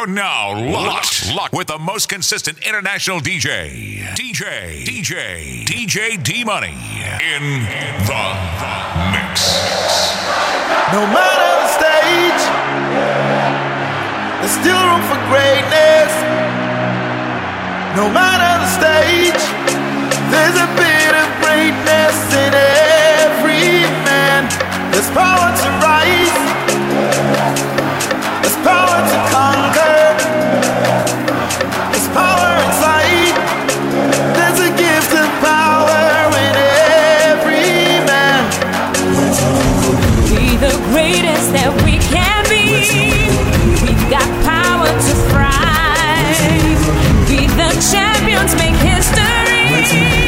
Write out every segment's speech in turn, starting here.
You're now locked, locked, with the most consistent international DJ, DJ, DJ, DJ D Money in the mix. No matter the stage, there's still room for greatness. No matter the stage, there's a bit of greatness in every man. There's power to rise. There's power to conquer. It's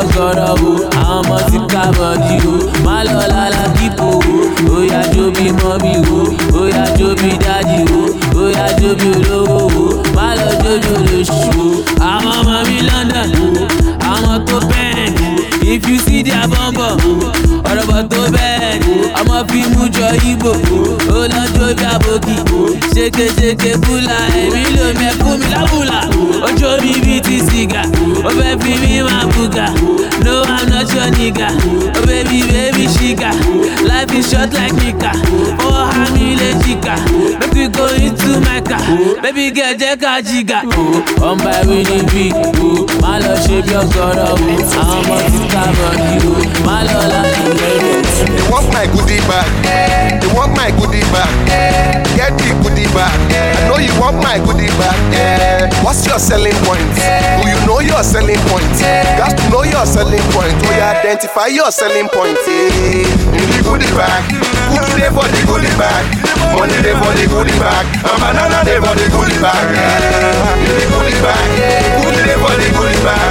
ọgọrọ o àwọn ọmọ ti ká bọ̀dí o má lọ lálá kíkó o ó jó bí mọ́mí o ó jó bí dáàdì o ó jó bí olówó o má lọ jójó lóṣù o àwọn ọmọ mi London o àwọn tó bẹ́ẹ̀ ni if you see their bumble ọ̀rọ̀bọ̀ tó bẹ́ẹ̀ ni ọmọ fíìmù jọ Igbo ó lọ jó bí abogi ṣékeṣéke búlà ẹ̀mí ló mẹ́kún mi lábùlà ó jó mi bíi ti sìgá. Oh baby, me my booga. No, I'm not your nigga. Oh baby, baby, shika. Life is short like Nika. Oh, I'm ile chica. Make go into my car. Baby, get jeka jiga. On by winning beat. My love, shape your god up. I'm a chica, but you. My love, I'm They want my goodie back. They want my goodie back. Get the goodie back. I know you want my goodie back. What's your selling point? Do you know your selling point. Got to know your selling point. We identify your selling point. In the goodie bag. Cookie day for the goodie bag. Money day for the goodie bag. a banana day for the goodie bag. In the goodie bag. Cookie day for the goodie bag.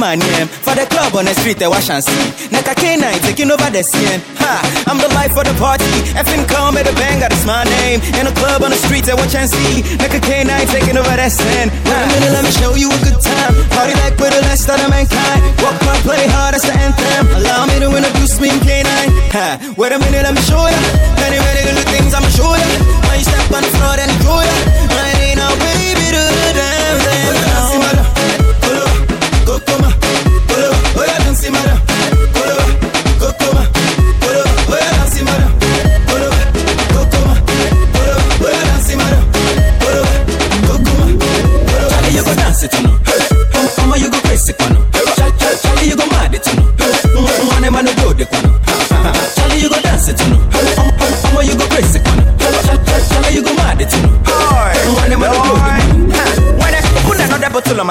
name and name. For the club on the street, they wash and see. Neka K9 taking over the scene. Ha, I'm the life of the party. Effing come at the bang, that is my name. In the club on the street, they watch and see. Neka K9 taking over the scene. Wait a minute, let me show you a good time. Party like with the last of the mankind. Walk my play hard, that's the anthem. Allow me to introduce me in K9. Ha, wait a minute, let me show you. Many, many little things I'ma show you.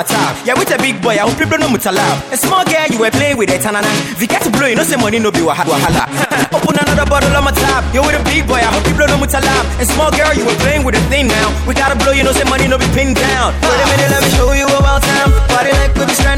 my. Yeah, with a big boy, I hope you blow no mutalab. A small girl, you were playing with a tanana. The to blow, you know, say money no be wahala. Open another bottle on my tab. Yeah, with a big boy, I hope you blow no mutalab. A small girl, you were playing with a thing now. We gotta blow, you know, say money no be pinned down. Wait a minute, let me show you about time. Body like baby style.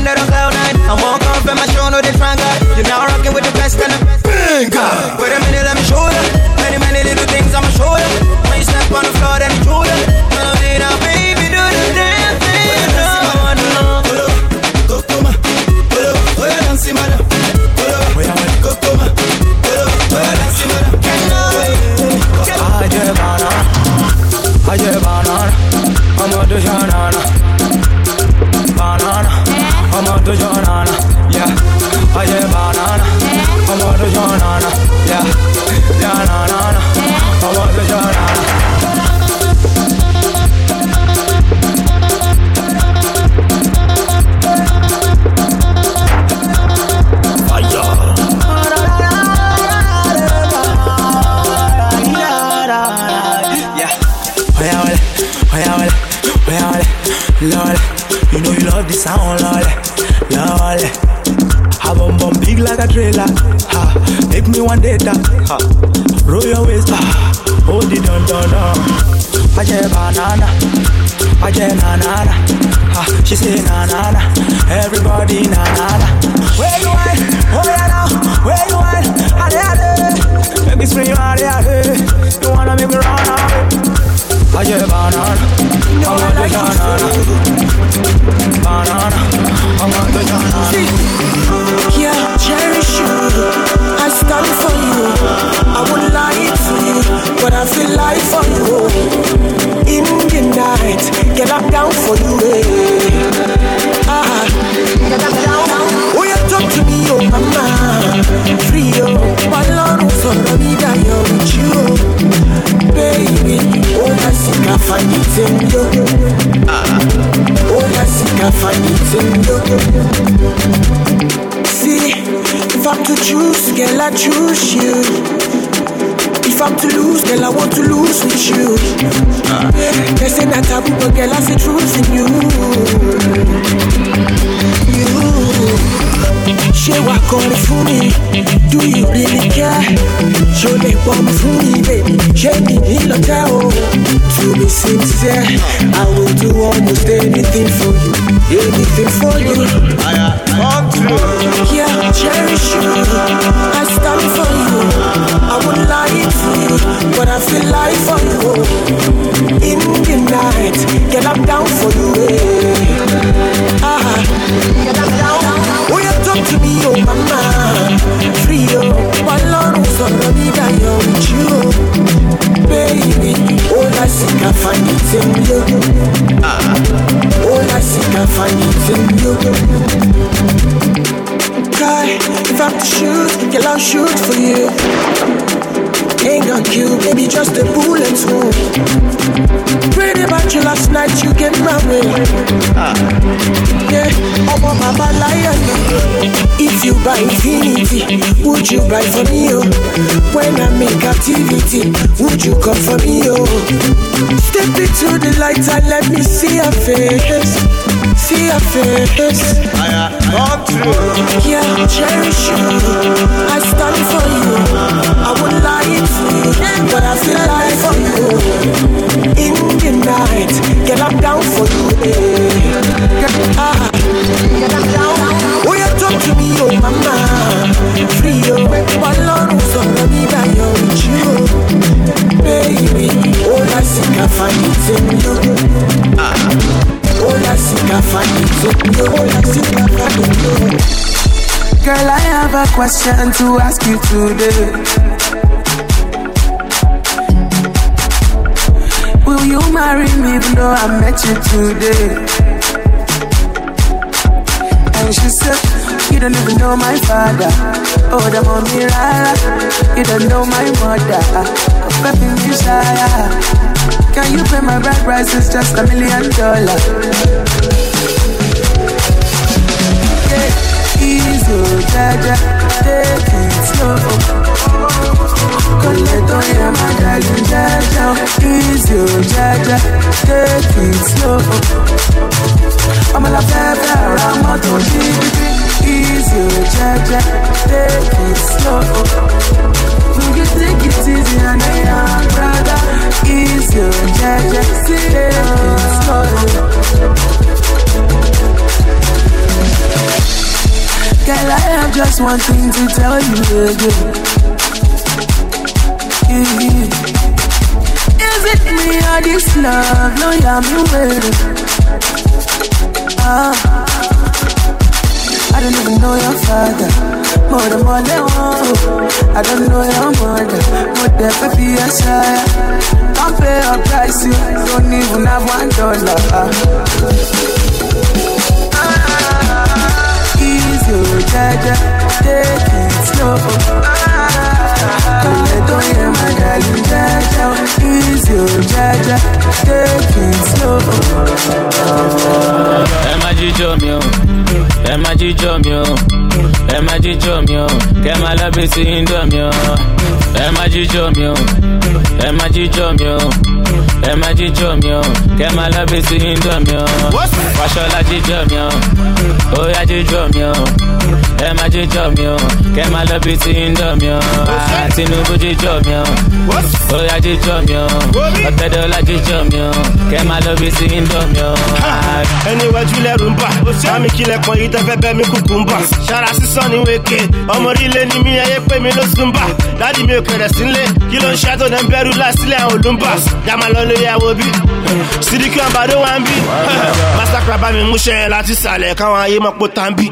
Would you come for me, oh? Step into the light and let me see your face. See your face. I am true. Yeah, I cherish you. I stand for you. I would lie to you, but I feel lie for you. In the night, get up down for you. Eh? Question to ask you today. Will you marry me even though I met you today? And she said, You don't even know my father. Oh, the mommy rara. You don't know my mother. Baby, Messiah. Can you pay my bride price? It's just a million dollars. Yeah, easy, oh. Take it slow. Coleto, yeah, my darling, jaja. Easy, jaja. Take it slow. I'm la fefe around moto Easy, oh, jaja, take it slow Will you take it easy and I am brother Easy, jaja, take it slow Girl, I have just one thing to tell you again Yeah. Is it me or this love? No, yeah, me waiting Ah, I don't even know your father. More than more than one. I don't know your mother. But there could be a sire. Don't pay a price, you don't even have one dollar. Jaja, take it slow. Don't let don't hear my darling, jaja. Easy, oh, jaja, take it slow. ẹ má jíjọ mi o ẹ má jíjọ mi o ẹ má jíjọ mi o kẹ má lọ bí sí indọ mi o ẹ má jíjọ mi o ẹ má jíjọ mi o ẹ má jíjọ mi o kẹ má lọ bí sí indọ mi o. Wàṣọlá jíjọ mi o ó yá jíjọ mi o. Ẹ má jíjọ mi o kẹ má lọ bí sí indọ mi o. Tinubu jíjọ mi o ó yá jíjọ mi o. Ọtẹdọlá jíjọ mi o kẹ má lọ bí sí indọ mi o. Ẹni iwájú lẹ́rù ń bà. Bámi kílẹ̀ kan yìí tẹ́fẹ́ bẹ́ mi kúkú ń bà. Ṣara sísan ní wéke ọmọ orílẹ̀ ni mí ayé pé mi ló sún bà. Dádì mi ò kẹrẹ̀ sílé. Kí ló ń dẹ̀ ń bẹ̀rù lásìlẹ̀ àwọn olùmbà jàmá lọ lórí àwọ bí. Sídìkì àbádó wa ń bí. Masakra bá mi múṣẹ́ láti sàlẹ̀ káwọn ayé mọ̀ pọ̀ tán bí.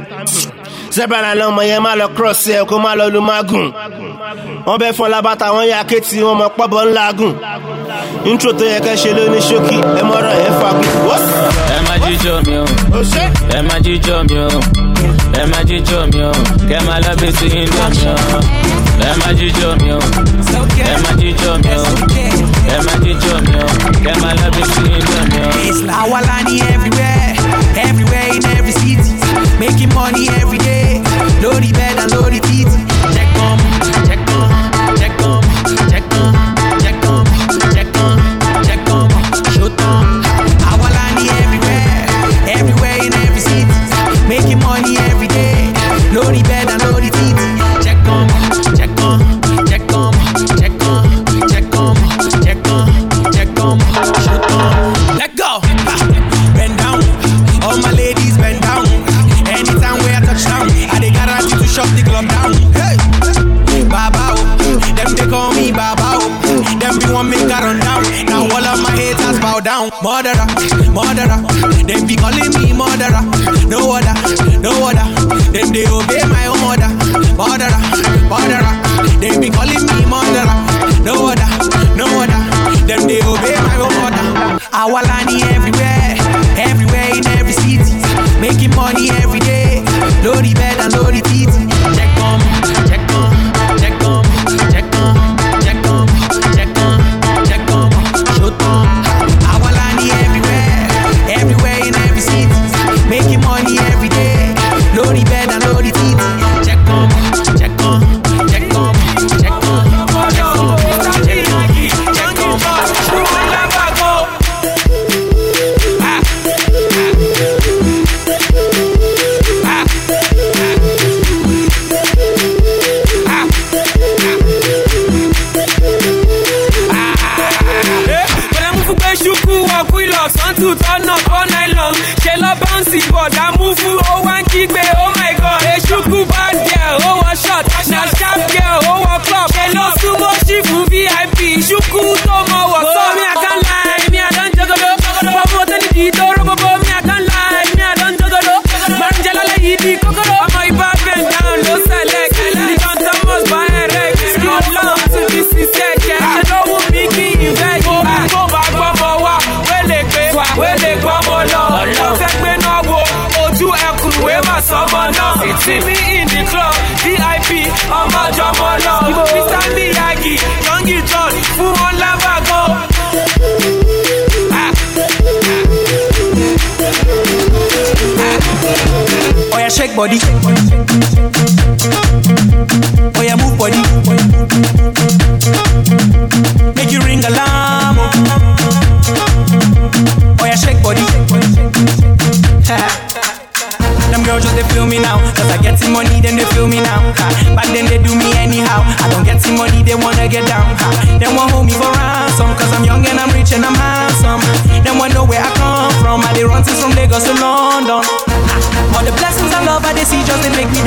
Sẹ́bẹ̀rẹ̀ lọ́mọ yẹn má lọ cross ẹ̀ kó má lọ lu mágùn wọ́n bẹ́ fún labata wọ́n yà kéètì wọn mọ̀ pọ́bọ̀ ńlá gùn. Intro tó yẹ kẹ́ ṣe ló ní ṣókí ẹ mọ̀rọ̀ yẹn fagùn. ẹ má jíjọ mi o. Ẹ má jíjọ mi o. Ẹ má jíjọ mi o. Kẹ má lọ bí sí indọ mi o. Ẹ má jíjọ mi o. Ẹ má jíjọ mi o ẹ má jíjọ mi o má lọ bí sí indọ mi o. Everywhere, everywhere in every city. Making money every day. Lori bed and Lori feet. Check on, the club down. Hey. Baba, oh. them they call me Baba. oh. Them be want make I run down. Now all of my haters bow down. Murderer, murderer. Them be calling me murderer. No other, no other. Them they obey my own order. Murderer, murderer. Them be calling me murderer. No other, no other. Them they obey my own order. Awalani body. Oh yeah, move body. Make you ring alarm. Oh, oh yeah, shake body. Them girls just they feel me now Cause I get some money then they feel me now ha. Back then they do me anyhow I don't get some money they wanna get down ha.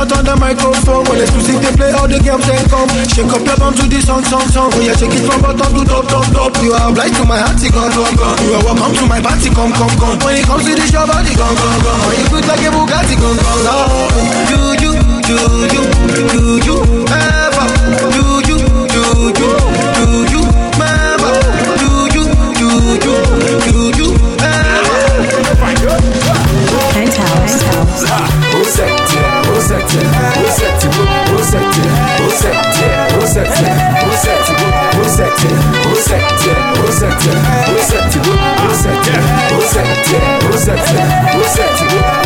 out on the microphone When exclusive they play all the girls then come Shake up your bum to the song, song, song Oh yeah, shake it from bottom to top, top, top You are blind to my heart, gone, gone, gone You are welcome to my party, come, come, come When it comes to this, your body, gone, gone, gone When you put like a Bugatti, gone, gone, gone You, you, you, you, you, you, ever You, Rosette, Rosette, Rosette, Rosette, Rosette, Rosette, Rosette, Rosette, Rosette, Rosette, Rosette, Rosette, Rosette,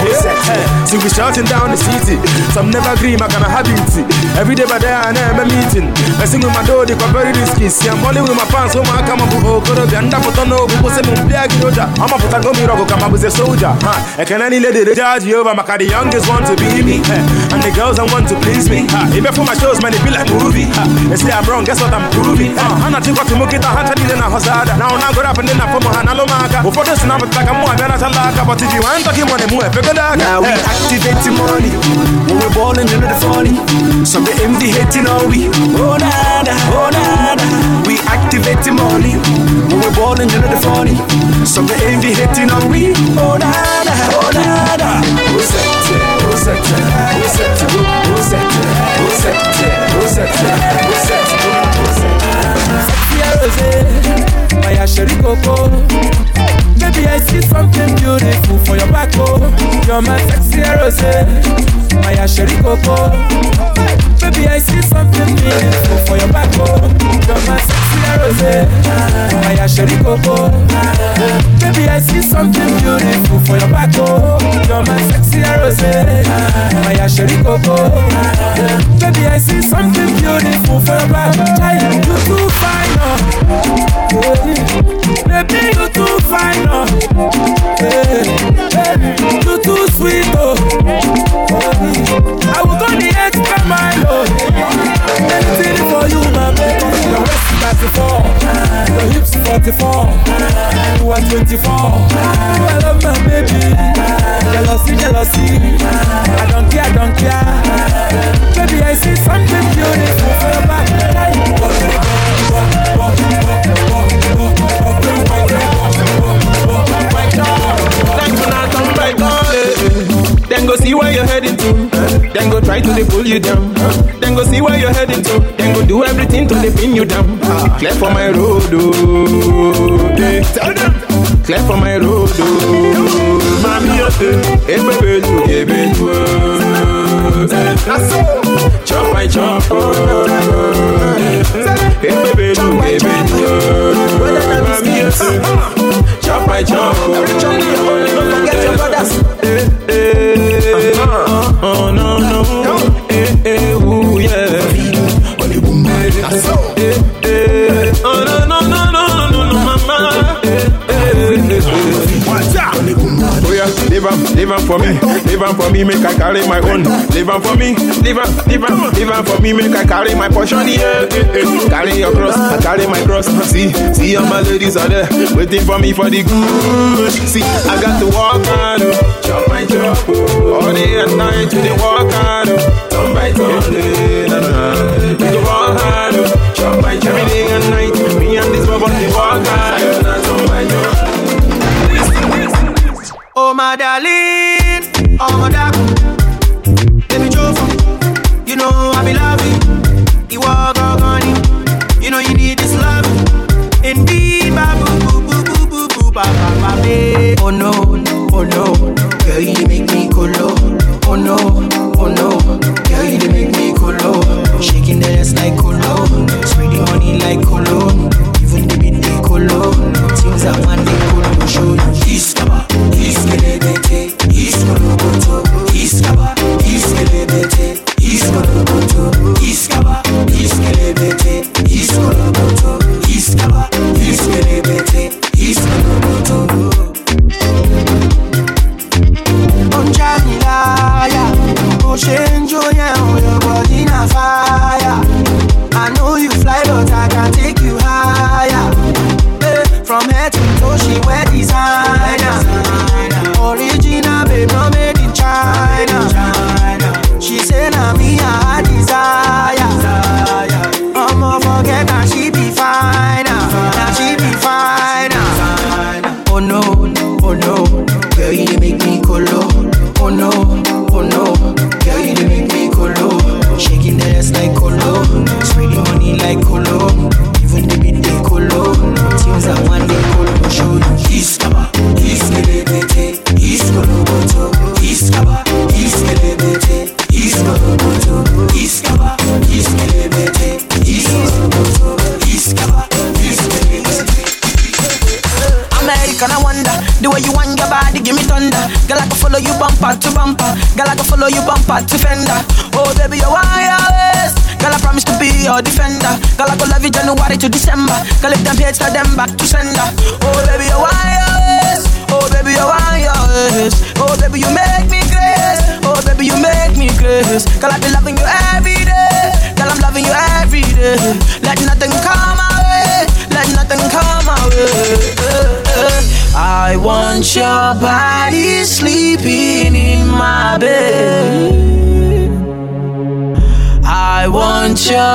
Rosette. So we shouting down the city. Some never dream I can have it. Every day by day I a meeting. I sing with my door, they very risky. See, I'm balling with my pants, so my come up with Okoro, and up with no, who was a Mumbiagi Roja. I'm a gummy rock, come up with a soldier. Huh? I can any lady judge you over, Maka the youngest want to be me. And the girls that want to please me. Huh? Even for my shows, man, they be like movie. Huh? They say I'm wrong, guess what I'm proving. Uh, I'm not think what to make it a hundred in a hosada. Now, now, go up and then I put my hand on. Before this, now, like I'm more than a talaka. But if you want talking money, more, figure that. Now we activate the money. When we're balling into the funny. Some they envy hating on we. Oh nada, oh nada We activate the money. When we're balling into the funny. Some they envy hating on we. Oh nada, oh nada Rosette, Rosette, Rosette, Rosette, Rosette, Rosette, Rosette, Sexy Rose, my Sherry Coco. Baby, I see something beautiful for your back, oh. You're my sexy Rose, my Sherry Coco. Baby, I see something beautiful for your back, oh. You're my sexy Rose, my Sherry Coco. Baby, I see something beautiful for your back, oh. You're my sexy Rose, my Sherry Coco. Baby, I see something beautiful for your back. Oh. Child, you're too fine, oh. Baby, you too fine, oh. Hey, you too sweet, oh. I will go the extra mile, oh. For you, my baby. Your waist 34, your hips 44, you are 24. I love my baby. Jealousy, jealousy. I don't care, don't care. Baby, I see something beautiful for back. See where you're heading to. Then go try to they pull you down. Then go see where you're heading to. Then go do everything to they pin you down. Clear for my road, oh. Hey. Clear for my road, oh. Mami, yo, eh, baby, you, yeah, baby, you, oh. Chop my chop, oh. Hey, baby, do, baby, do. Mami, yes. Chop my chop. Every chop we hold, don't forget your brothers. Eh, live am, live am for me, live am for me, make I carry my own. Live am for me, live am, live am, live am for me, make I carry my portion. Yeah, carry your cross, I carry my cross. See, see all my ladies are there, waiting for me for the good. See, I got to walk hard, oh, chop my chop, oh. all day and night to the walk oh. turn by turn, na na. We go walk hard, oh. chop my chop, every day and night. Me and this bubble, they walk hard, oh. Oh my darling, oh my darling,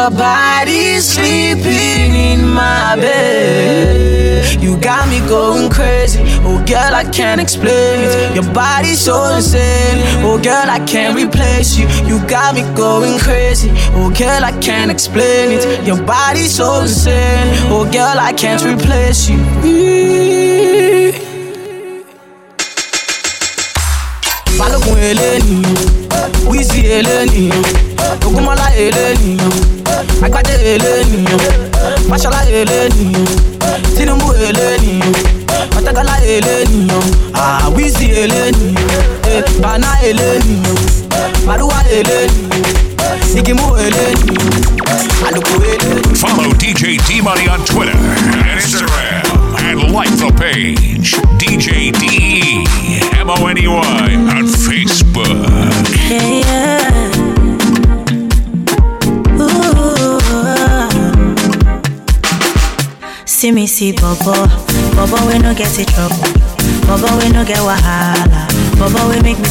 your body sleeping in my bed. You got me going crazy. Oh, girl, I can't explain it. Your body's so insane. Oh, girl, I can't replace you. You got me going crazy. Oh, girl, I can't explain it. Your body's so insane. Oh, girl, I can't replace you.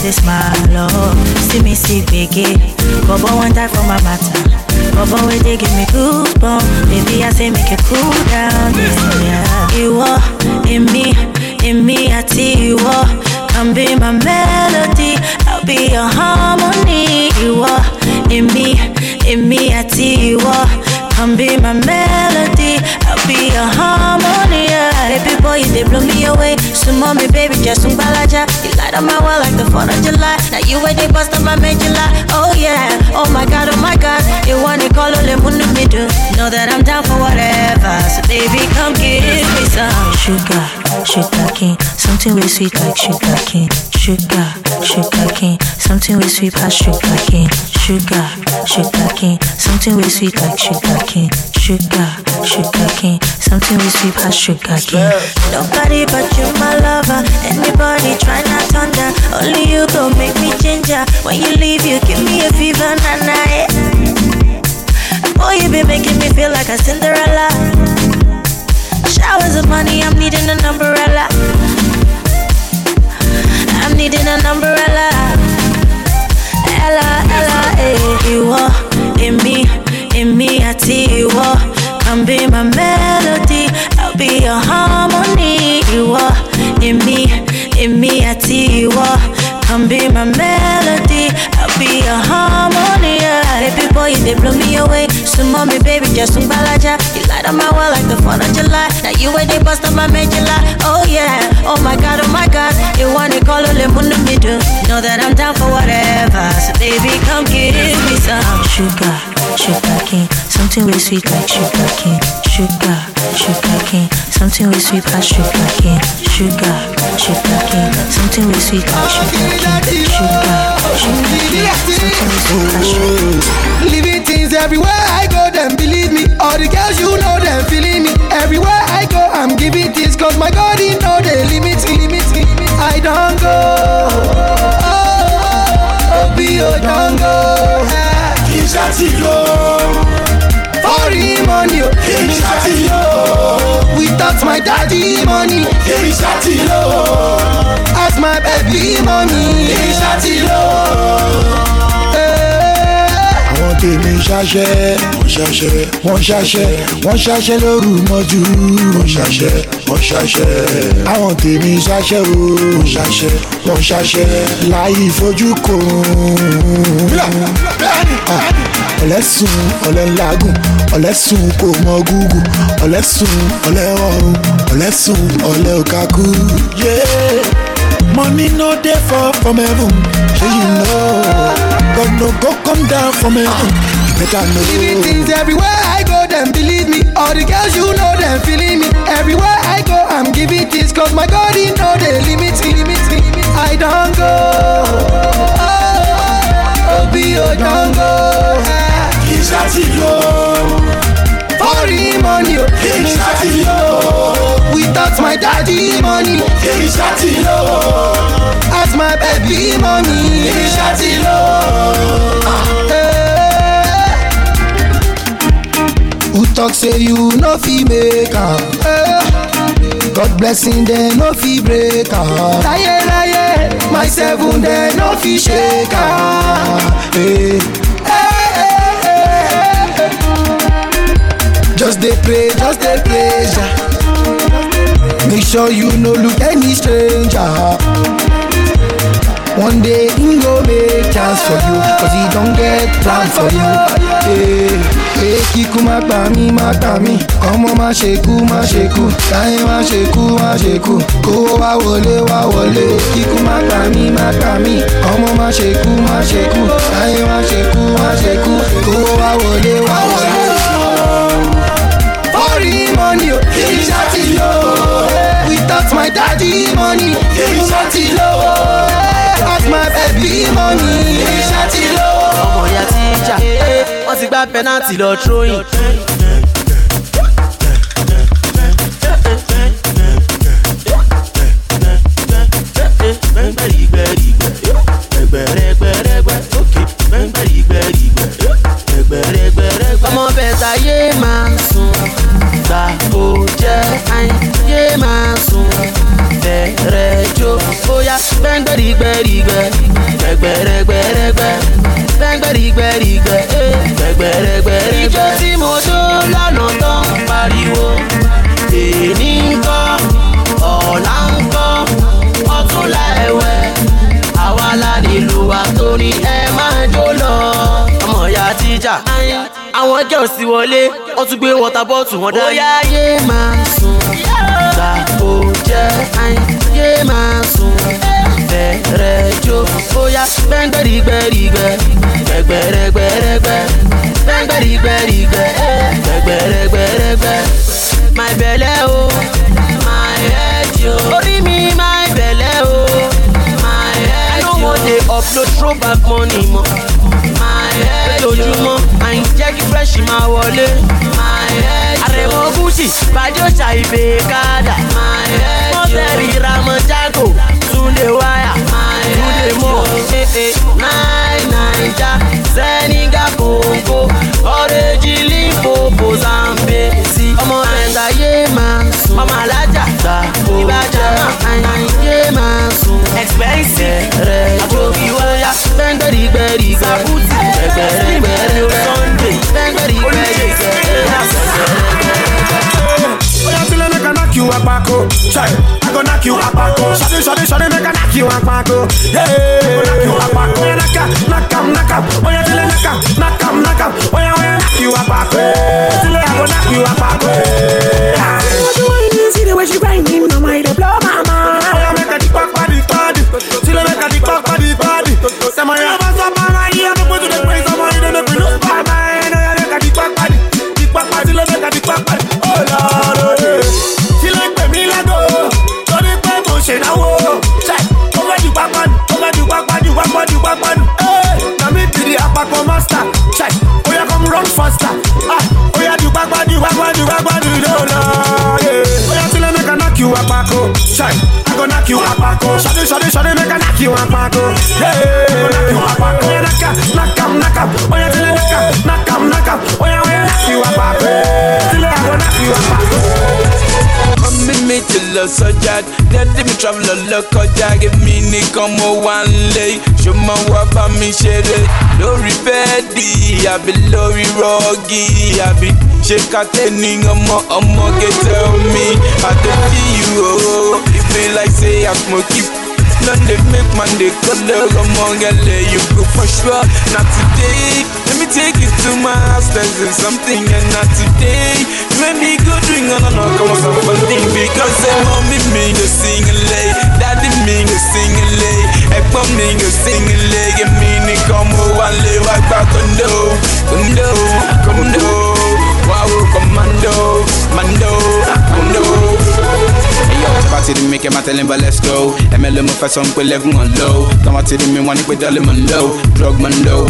Dey smile. Oh, see me see Biggie, Bobo one die for my matter, Bobo we dey give me goosebumps, baby I say make you cool down. Yeah, Iwo, in me, in me àti ìwọ, come be my melody, I'll be your harmony. Ìwọ, in me, in me àti ìwọ, come be my melody, I'll be your harmony. Yeah. Baby boy, you dey blow me away. So mommy, baby, just some balaja. Light up my world like the 4th of July. Now you where they bust up my main July. Oh yeah, oh my god, oh my god. You want to call ole munu me do. Know that I'm down for whatever. So baby, come give me some sugar, sugar cane. Something with sweet like sugar cane. Sugar, sugar cane. Something with sweet as sugar cane. Sugar, sugar cane. Something with sweet like sugar cane. Sugar, sugar cane. Something with sweet as sugar cane. Nobody but you, my lover. Anybody try not under. Only you go make me ginger. When you leave, you give me a fever, nah eh. nah. Yeah. Boy, you been making me feel like a Cinderella. Showers of money, I'm needing an umbrella. I'm needing an umbrella. Ìwọ, èmi, èmi àti ìwọ. Come be my melody, I'll be your harmony. Ìwọ, èmi, èmi àti ìwọ. Come be my melody, I'll be your harmony. Yeah. Baby boy, you they blow me away. Some mommy, baby, just some balaja. Light up my world like the 4th of July. Now you where they bust up my main July. Oh yeah, oh my god, oh my god. You want to call ole munu me do. Know that I'm down for whatever. So baby, come give me some sugar, sugar cane. Something with sweet like sugar cane. Sugar, sugar cane. Something with sweet like sugar cane. Sugar, sugar cane. Something with sweet like sugar cane. Sugar, sugar cane. Something with sweet like sugar cane. Living things everywhere I go, them believe me. All the girls you know, them feeling me. Everywhere I go, I'm giving this, cause my God, he know they limit me, limit. I don't go. Oh, oh, oh, be oh, don't oh. go. Foreign money, oh. oh. Without my daddy money, oh. as my baby mommy. Àwọn tèmi ṣaṣẹ́ wọ́n ṣaṣẹ́ wọ́n ṣaṣẹ́ wọ́n ṣaṣẹ́ lóru mọ́jú. Wọ́n ṣaṣẹ́ wọ́n ṣaṣẹ́ àwọn tèmi ṣaṣẹ́ o. Wọ́n ṣaṣẹ́ wọ́n ṣaṣẹ́ láyé fojú kò ọ̀lẹ́sùn ọ̀lẹ́lágùn ọ̀lẹ́sùn kò mọ gúgù. Ọ̀lẹ́sùn ọ̀lẹ́ọ̀run ọ̀lẹ́sùn ọ̀lẹ́ọ̀kákú. Money no dey fall from heaven, shey you know. God no go come down from heaven, you better know. Living things everywhere I go, them believe me. All the girls you know, them feeling me. Everywhere I go, I'm giving this, cause my God, he know they limit me, limit me. I don't go. Oh, oh, oh, be oh, don't go. Foreign money, oh. Without my daddy money, as my baby mommy. Who talk say you no fit make am? Eh. God blessing dem no fit break am. Láyé láyé, my seven dem no fit shake am. Eh. Just dey pray, just praise Jah. Make sure you no look any stranger. One day he go make chance for you Cause he don't get plan for you. Hey, hey, kíkú má gbà mí, má gbà mí. Ọmọ má ṣe kú, má ṣe kú. Táyé má ṣe kú, má ṣe kú. Kówó wá wọlé, wá wọlé. Kíkú má gbà mí, má gbà mí. Ọmọ má ṣe kú, má ṣe kú. Táyé má ṣe kú, má ṣe kú. Kówó wá wọlé, wá wọlé money, oh, kìí ṣàtì lò Without my daddy money, kìí ṣàtì lò As my baby money, kìí ṣàtì lò. ọmọ ìyá tí ń jà eh, wọ́n ti gbá pẹ́nàtì lọ tróyìn. Gbẹ̀gbẹ̀rẹ̀gbẹ̀rẹ̀gbẹ́. ijó tí mo tó ń pariwo èní ń kọ́ ọ̀la ń kọ́ ọ̀túnla ẹ̀wẹ̀ àwa la nílùú wa torí ẹ máa jó lọ. ọmọ ìyá tíjà àwọn girls ti wọlé wọ́n tún gbé water bottle wọn dání. ó yá yé máa sùn gbà kó jẹ́ yé máa sùn bẹ̀rẹ̀ jó bóyá gbẹ́ngbẹ́rìgbẹ́rìgbẹ́ gbẹ̀gbẹ̀rẹ̀gbẹ̀rẹ̀gbẹ́ gbẹ́ngbẹ́rìgbẹ́rìgbẹ́ gbẹ̀gbẹ̀rẹ̀gbẹ̀rẹ̀gbẹ́ my belle o my head yo. Orí mi my belle o my head yo. No wan dey upload throwback money mọ́. My head yo. Lójúmọ́ àyìn jẹ́ kí fresh máa wọlé. My head yo. Àrẹ̀mọ gúúsì bàjọ́ ṣàìbè kádà my head yo. Mọ́tẹ́rì ramọ́jágò túnde wáyà túnde mọ́. Eh, eh. Ee náì naija sẹ́nìgà kòǹkò ọ̀rẹ́jì lífòfò zambe sí ọmọ máa sùn. Ọmọ alájà ìbàjẹ́ nàìjíríà máa sùn. Expensive. Rẹ̀ àbòkí wáyà. Gbẹ́ngbẹ́rìgbẹ́rì sàkútì gbẹ́gbẹ́rẹ́gbẹ́rẹ́ sunday. gbẹ́ngbẹ́rìgbẹ́rì Oya a knock you a bako. Chai, I go knock you a bako. Shadi, shadi, shadi, make a knock you a bako. Yeah, I go knock you a bako. Oya knock am, knock am, knock. Oya till I knock am, knock am, knock am. Oya, oya knock you a bako. Till I go knock you a bako. See the way she grinding, it blow my mind. Make a dick back body body. Till I make a dick back body body. Say my yeah, but some man right here, make we do the praise. Some man don't make we lose my mind. Oh, oya make a dick back body, dick back body. Till I make a dick back body. Oh Lord, oh yeah. Till I pay me like go. Torí pé mo ṣe náwó. Check. Ó fẹ́ ju pápá nù. Ó fẹ́ ju pápá ju pápá ju pápá nù. Na me be the apapọ̀ master. Check. Oya come run faster. Ah, oya ju pápá ju pápá ju pápá ju lọ́la. Oya I make a knock you apako. Check. Oh. I go knock you apako. Ṣadé ṣadé ṣadé make a knock you apako. Oh. Yeah. I go knock you apako. Oya oh. knock am knock am knock am. Oya till I knock am knock am knock am. Oya oya knock you apako. Till I go knock you apako. Mami mi ti lọ sọjà, dẹ́dí mi travel lọ kọjá, give me nìkan mo wà ń lé. Ṣo ma wá bá mi ṣeré lórí bẹ́ẹ̀dì àbí lórí rọ́ọ̀gì àbí ṣe kàtẹ́ ní ọmọ ọmọ gẹ́tẹ́ omi. Àtẹ̀jí you o, it be like say I smoke it. None dey make man dey color ọmọ gẹ́lẹ́ you go for sure. Na today, let me take you to my house, there's something and not today. You and me go drink on and on, come on something because say mommy me go sing a lay, daddy me go sing a lay, ẹ̀gbọ́n mi go sing a lay, èmi nìkan mo wà lé wá gbà kondo, kondo, kondo, wá wo commando, mando. To make him a tell him but let's go. MLM mo fẹ́ sọ pé level on low. Tọ́wọ́ ti rí mi wọ́n ní pé dọ́lé mo low. Drug man low.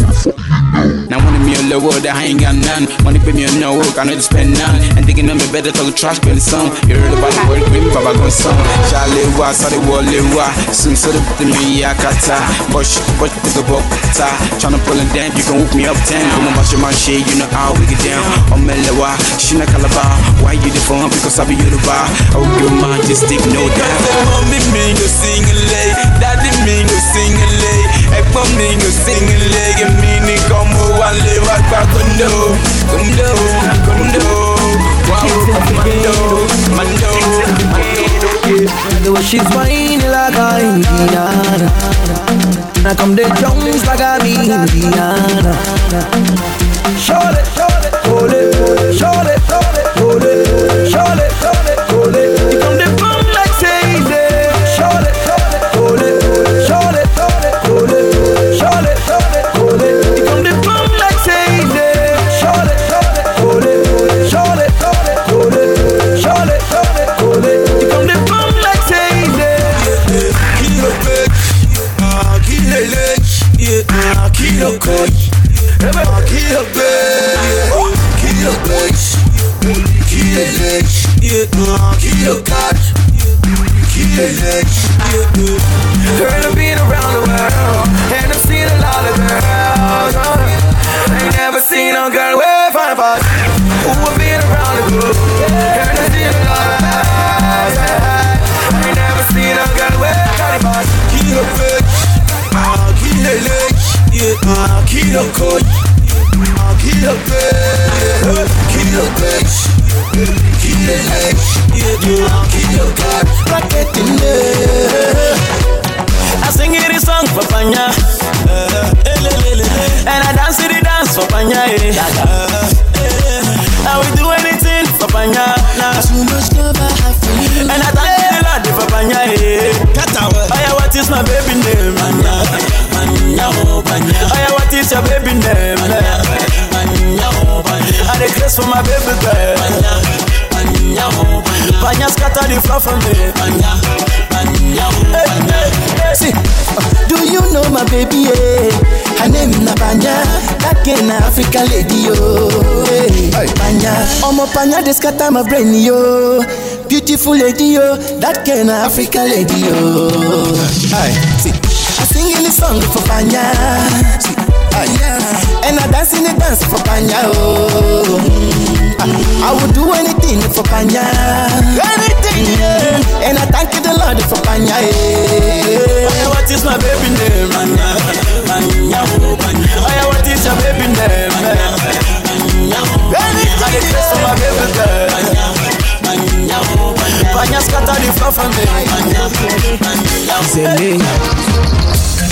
Now wọ́n ní mi ò lówó oh, that I ain't got none. Wọ́n ní pé mi ò náwó can not spend none. And thinking of me better talk trash pẹ̀lú song You heard about the word green baba gon song Ṣàlẹ̀ wá sáré wọlé wá Soon sọ́dọ̀ put me yakata Bush bush pick up up ta. Tryna pull it down you can hook me up ten Kò mọ̀ bá ṣe máa ṣe you know how we get down. Ọmọ ẹlẹ́wà ṣínà kalaba Why you dey phone because I be Yorùbá I will give my majestic no doubt. Mommy mi go sing a lay Daddy mi go sing a lay Ẹ̀gbọ́n mi go sing a lay Èmi nìkan mo wà lé wá gbà Kondo kondo Wá wo commando Mando The way she's whining like a Indiana I come the drums like a Indiana Shorty, shorty, hold it, shorty, shorty, hold kilo bitch, kilo bitch, yeah, ah, kilo coach, bitch. I've been around the world and I've seen a lot of girls. I ain't never seen a girl with fine body. Who have been around the globe and I've seen a lot of. I ain't never seen a girl with fine. Kilo bitch, kilo bitch, yeah, ah, Kill bitch, kill bitch, kill bitch. You kill God, like it in there. I sing it a song for Panya, eh, eh, eh, and I dance it dance for Panya. I will do anything for Panya. Too much love I have for you, and I thank the Lord for Panya. Oh yeah, what is my baby name? Panya, Panya, oh, Panya. Oh yeah, what is your baby name? For my baby girl. Panya panya panya scatter the floor for me. Hey, hey, hey. See, do you know my baby? Yeah? Her name na Panya, that kind of African lady yo. Hey, Panya, omo Panya they scatter my brain yo. Beautiful lady yo, that kind of African lady yo. Aye, see, I sing in the song for Panya. See, aye, and I dance in the dance for Panya oh. I, I would do anything for Panya. Anything, yeah. And I thank you the Lord for Panya. Yeah. Oya, what is my baby name? Panya, Panya, Panya. Oya, what is your baby name? Anything, I dey dress for my baby girl. Panya scatter the floor for me. Zele.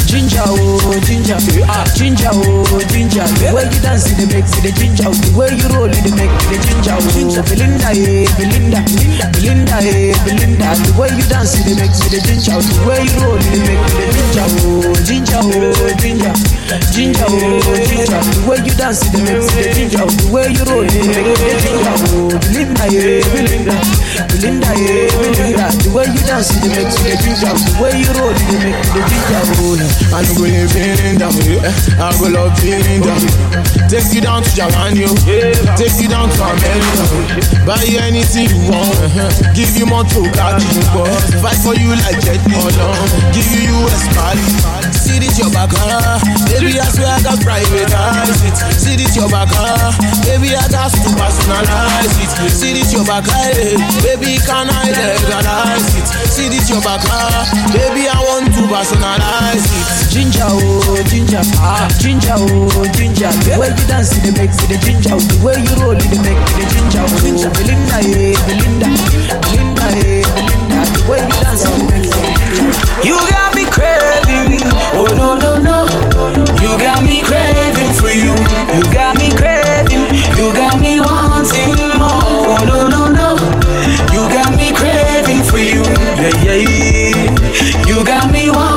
Ginger, oh, ginger, ah, ginger, oh, ginger. The way you dance, it makes it ginger. The way you roll, it make it ginger. Oh, Belinda, eh, Belinda, Belinda, eh, Belinda. The way you dance, it makes it ginger. The way you roll, it make it ginger. Oh, ginger, oh, ginger, ginger, oh, ginger. The way you dance, it makes it ginger. The way you roll, it make it ginger. Oh, Belinda, eh, Belinda, Belinda, eh, Belinda. The way you dance, it makes it ginger. The way you roll, it make it ginger. Oh, I no go live in down here. I go love feeling down. Take you down to Japan, yo. Take you down to America. Buy you anything you want. uh-huh. Give you more to catch you for. Fight for you like Jet. Give you US Mali. See this your back, huh? Baby, I swear I got privatize it. See this your back, huh? Baby, I got to personalize it. See this your back, hey. Baby, can I legalize it? See this your back, huh? Baby, I want to personalize it. Ginger, oh, ginger, ah, ginger, oh, ginger. The way you dance, it makes it ginger. The way you roll, it make it ginger. Oh, Belinda, eh, Belinda, Belinda, eh, Belinda. The way you dance, it makes it ginger. You got me craving, oh no no no. You got me craving for you. You got me craving. You got me wanting more. Oh no no no. You got me craving for you. Yeah yeah. You got me wanting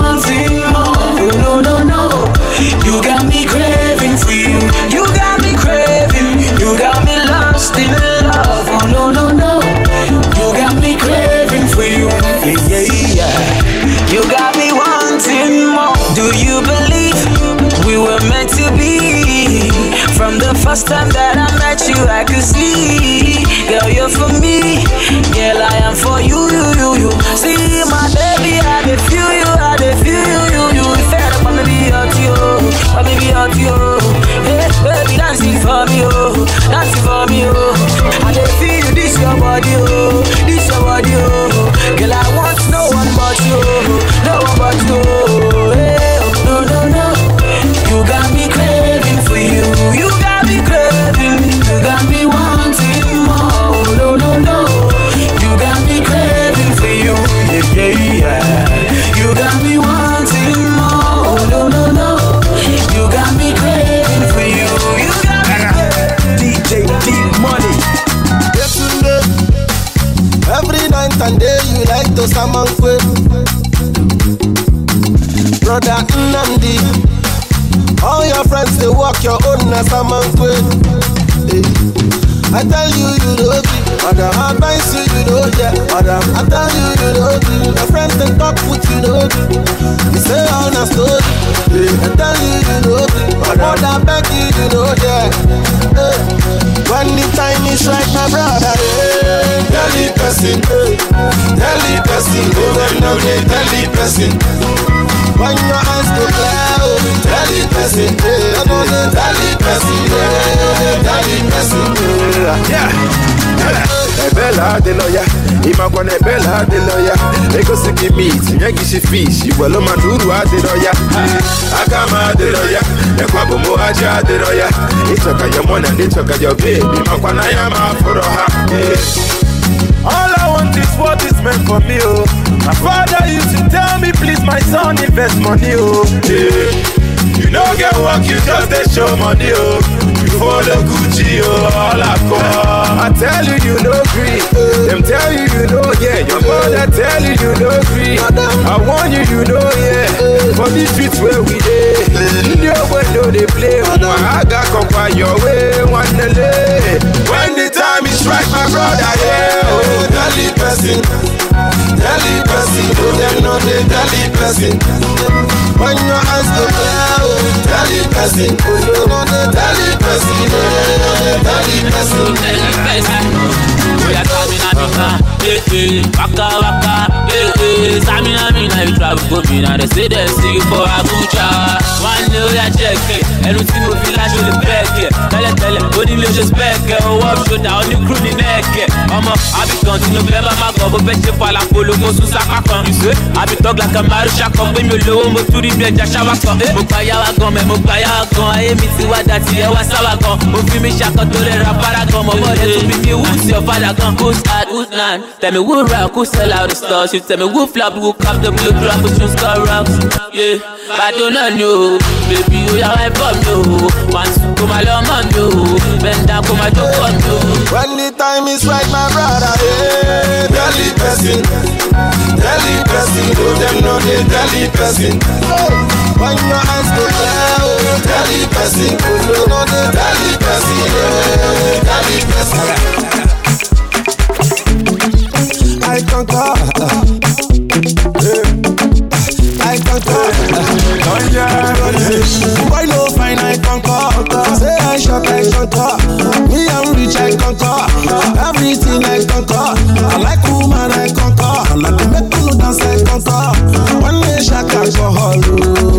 first time that I met you, I could see. Quick. Brother Nnamdi, all your friends they walk your own quick. I tell you you know be, Madam advise you you know yeah, Madam I tell you you know be, your friends they talk with you know be, you say all the story. I tell you you know be, my mother beg you you know yeah. Hey. When the time is right, my brother, hey. person, hey. tell the person, go and now they person. When your eyes go clear, oh, tell the person, eh, they tell the person, hey. tell the person. Eh. Yeah. ebela dị lọya ịmakwa na ebela dị lọya egosi mit nye gị shi fish. Iwelu mana uru adịrọ ya aka m adịrọ ya ekwabụ m haji adịrọ ya ịchọka ya mụ na ndị chọka ya bebi makwa na ya ma fụrọ ha want is what is meant for me, oh. My father used to tell me, please, my son, invest money, oh. Yeah. You no get work, you just dey show money, oh. You follow Gucci, oh, all I call. I tell you, you no gree. Oh. Them tell you, you know, yeah. Your mother tell you, you no gree. I warn you, you know, yeah. For these streets where we no one know they play. Oh. I got come by your way, one day. When right, my brother, yeah. Oh, daily person, daily person. Oh, them know. When your hands go clear, oh, daily blessing, Oh, you know they daily person. Oh, they know they daily person. Eh eh, waka waka, eh eh, Samina Mina, you travel for me now. They say they see you for a good top shoulder oníkúrú ní nẹ́ẹ̀kẹ́ ọmọ abidjan tinubu ẹ bá má kọ bó fẹ́ ṣe fàlà polongo sùsà kákan abidjan glakan maru ṣakọ pé mi ò lówó mo tún rí bí ẹja ṣáwá kan. Mo gba yàwá gan mẹ mo gba yàwá gan. Ayé mi ti wá dà tí ẹ wá sáwà gan mo fi mi ṣakọ tó rẹ ra para gan. Mọ̀ bọ́ọ̀lù tún fi kí wúùsì ọ̀fadà gan. who's hard who's nan tẹ̀mí who rap who sell out the stores you tẹ̀mí who flop who cap the blue drop who choose score rocks. bàdó náà ni o bèbí ó yà wá o one two. kuma lọ́mọ̀dó bẹ́ńdà kuma tó kọ̀ndó. when the time is right my brother. Eh, hey, daily person daily person no dem no dey daily person. Oh, when your eyes go clear o daily person go no no dey daily person eh, daily person. I conquer. Yeah. I conquer. Oh yeah, boy no fine, I conquer conquer. Me, I'm rich, I conquer. Everything I conquer. I like woman, I conquer. Now they make me dance, I conquer. One nation, alcohol. Ooh.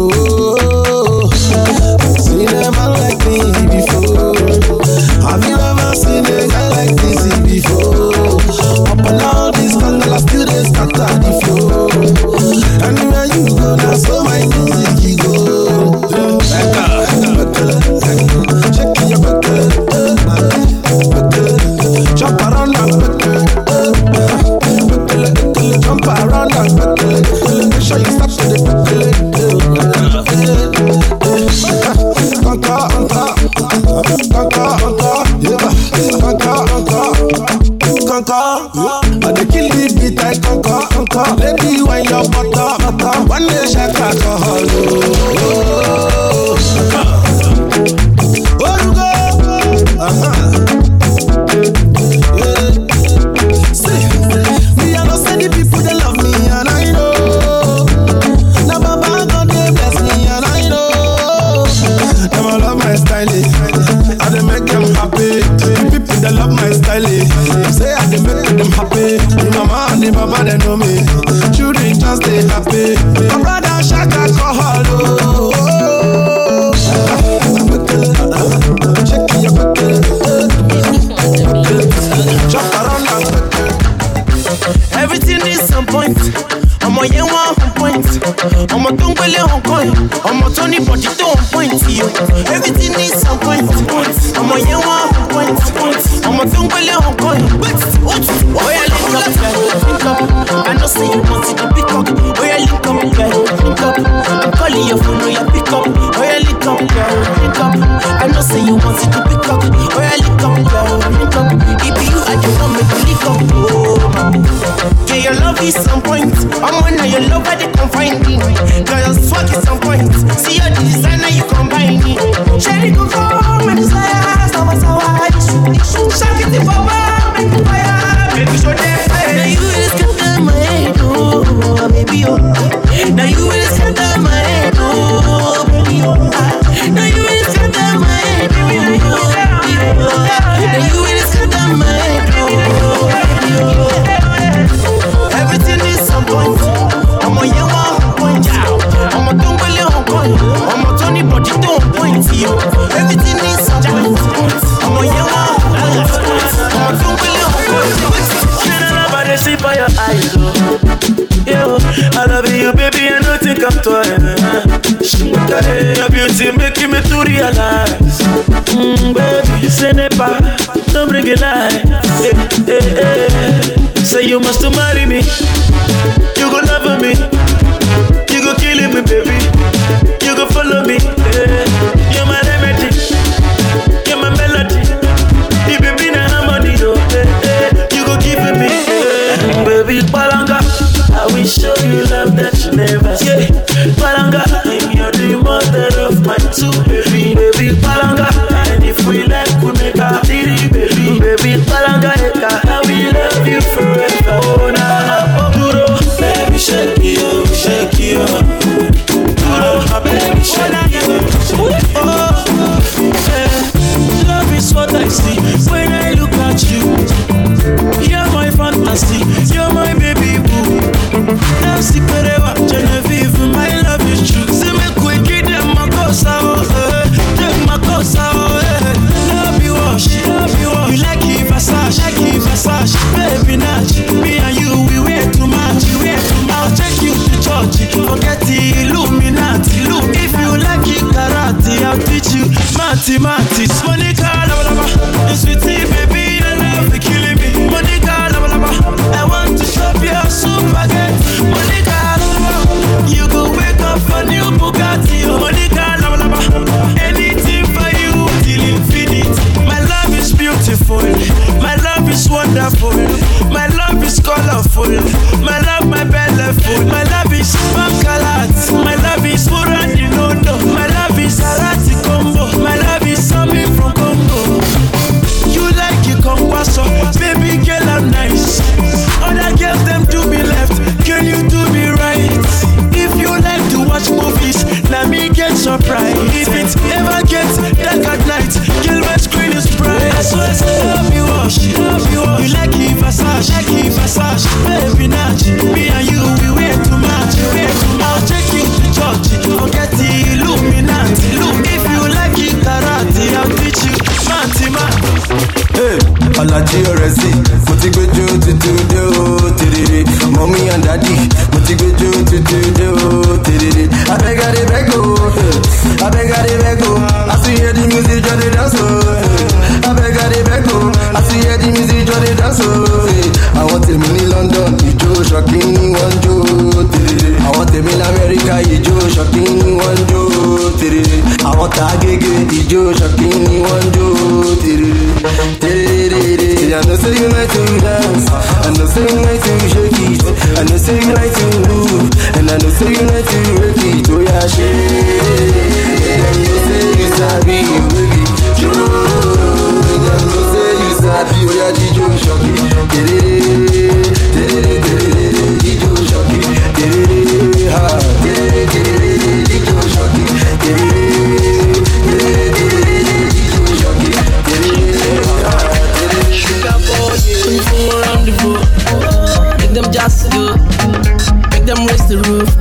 them raise the roof.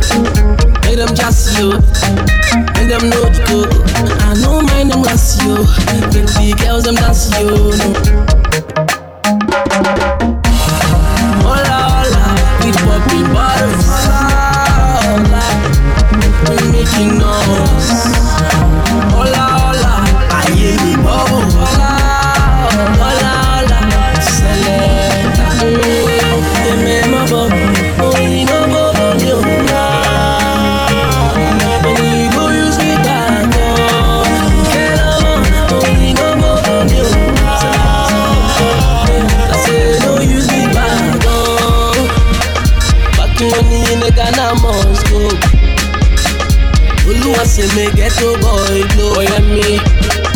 Make them just you. Make them know the code. I know my name was you. Pretty girls them dance you. say me ghetto boy blow. Boy oh, and me,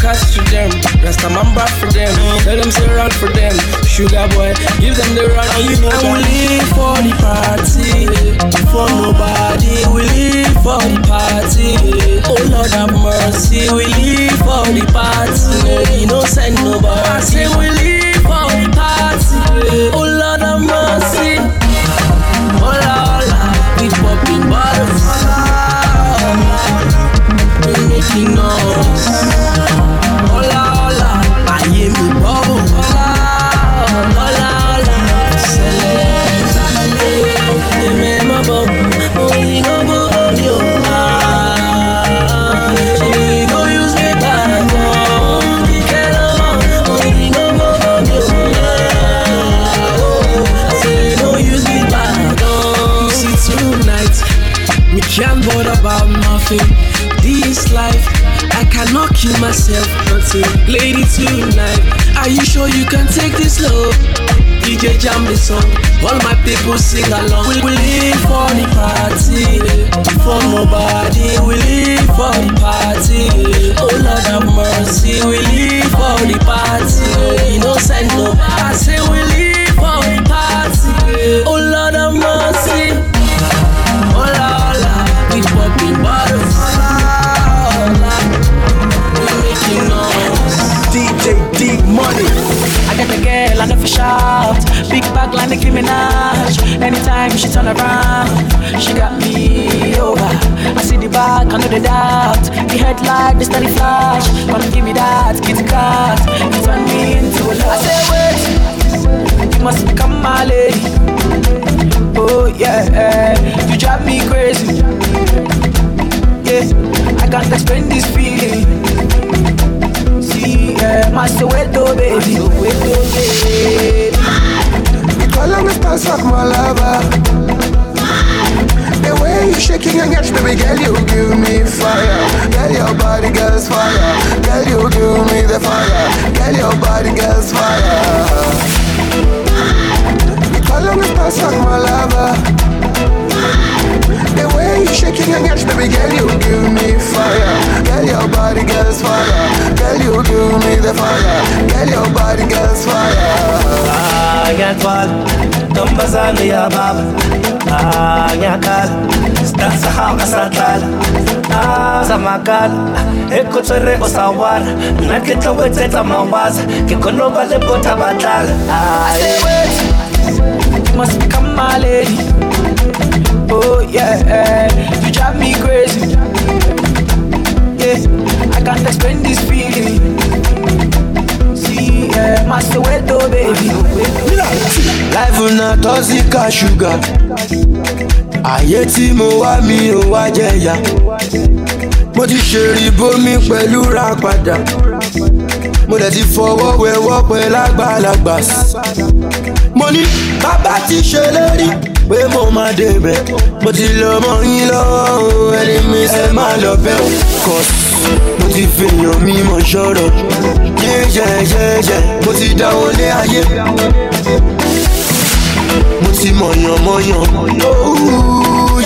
cast to them, Rasta man back for them. Mm. Tell them say run for them, sugar boy, give them the run. And you know we live for the party, for nobody. We live for the party. Oh Lord have mercy, we live for the party. You know send nobody. I say we live for the party. Oh you know. kill myself until lady. tonight. Are you sure you can take this love? DJ jam the song, all my people sing along. We will live for the party, for nobody. We live for the party. Oh Lord have mercy, we live for the party. Innocent no, I say we live for the party. Oh Lord Big bag like Nicki Minaj. Anytime she turn around, she got me over. I see the back, I know the doubt. The headlight, the steady flash. Gonna give me that kitty cat. You turn me into a love. I say wait, you must become my lady. Oh yeah, you drive me crazy. Yeah, I can't explain this feeling. See, yeah, my though, baby. My though, baby. Call me stars like my lover. The way you shaking your hips, baby girl, you give me fire. Girl, your body gets fire. Girl, you give me the fire. Girl, your body gets fire. Call me stars like my lover. You shaking your hips, baby girl, you give me fire. Girl, your body gets fire. Girl, you give me the fire. Girl, your body gets fire. Ah, ngiyaqala ntombazane yababa ah ngiyakhala sidansa hamba satlala ah zamakala ekhotswere o sa wara nna ke tlo go etsetsa mawaza ke kgone ba le botha batlala ah You must become my lady. Oh yeah, Life na tọ́síkà ṣúgà. Ayé tí mo wá mi ò wá jẹ̀yà. Mo ti ṣèrì bómi pẹ̀lú ra padà. Mo dẹ̀ ti fọwọ́ wẹwọ́ pẹ̀lú àgbàlagbà. Mo ní bàbá ti ṣèlérí pé mo máa débẹ̀. Mo ti lọ mọ yín lọ́wọ́ ẹni mi ṣe máa lọ bẹ́ o. Kọ̀s mo ti fèèyàn mímọ̀ ṣọ́rọ̀. Jẹ́jẹ́jẹ́jẹ́ mo ti dáwọ́ lé ayé mo ti mọ̀yàn mọ̀yàn.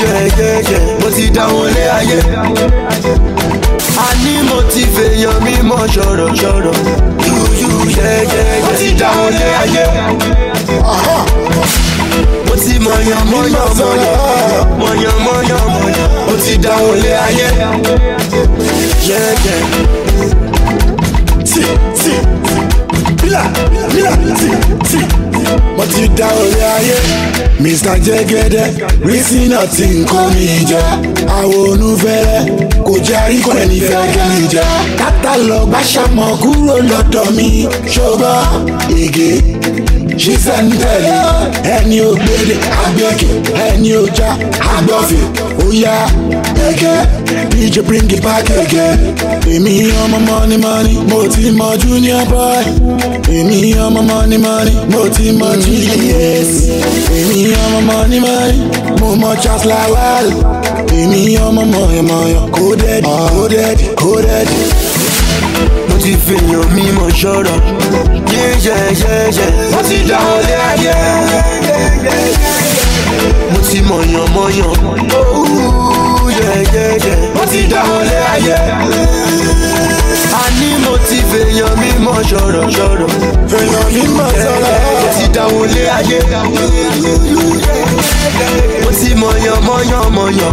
Yẹ́yẹ́yẹ́, mo ti dá wọn lé ayé. a ní mo ti fèèyàn mímọ́ ṣọ̀rọ̀ ṣọ̀rọ̀. yúyú yẹ́yẹ́, mo ti dá wọn lé ayé. mo ti mọ̀yàn mọ̀yàn mọ̀yàn mọ̀yàn mọ̀yàn mọ̀yàn. mo ti dá wọn lé ayé. yẹ́yẹ́. tí tí bílà bílà tí tí mo ti dá orí ayé. Mr jẹgẹdẹ rísí náà ti nǹkan mi jẹ. Àwọn onúfẹrẹ kò jẹ àríkọ ẹni fẹ kẹmi jẹ. Kátà lọ gbàṣàmọ kúrò lọdọ mi. Ṣọgbọn ege ṣíṣẹ́ntẹ̀lì ẹni ògbédè agbẹ́kẹ̀. Ẹni ọjà agbọ́fẹ̀. Óyá ẹ̀kẹ́ dj bring it back again. Èmi ọmọ mọ́ni mọ́ni mo ti mọ junior boy. Èmi ọmọ mọ́ni mọ́ni mo ti mọ gds èmi ọmọ mọ́ni mọ́ni mo mọ charles lawal. Èmi ọmọ mọ̀yọ̀mọ̀yọ̀ coded coded coded. mo ti fèèyàn mímọ̀ ṣọ́rọ̀. yẹ́yẹ́yẹ́yẹ́, mo ti dá wọn lé ayé. mo ti mọ̀yàn mọ̀yàn. Oh, Ooo, yẹ́yẹ́yẹ́, mo ti dá wọn lé ayé. Ní mo ti fèèyàn mímọ̀ ṣọ̀rọ̀ ṣọ̀rọ̀. fèèyàn mímọ̀ ṣọ̀rọ̀. mo ti dá wọn lé ayé. mo ti mọ̀yàn mọ̀yàn mọ̀yàn.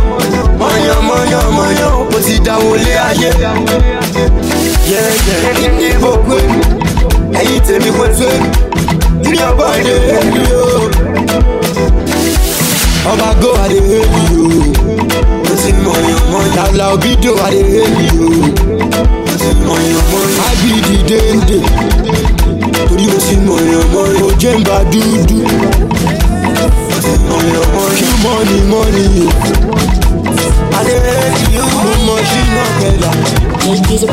mọ̀yàn mọ̀yàn mọ̀yàn. mo ti dá wọn lé ayé. yẹ́yẹ́ ní gbogbo ẹ̀yìn tèmi kò tó ní ọgbọ́n èdè èmi o. ọba go adé èmi o. mo ti mọ̀yàn mọ̀yàn. làlà òbídò adé èmi o. mo ti mọ̀yàn mọ̀yàn. ábídì déndé torí mo ti mọ̀yàn mọ̀yàn. òjé ń ba dúdú. mo ti mọ̀yàn mọ̀yàn. kí mọ́ni mọ́ni o. adé èmi o. mo mọ̀ sí náà kẹlà. Music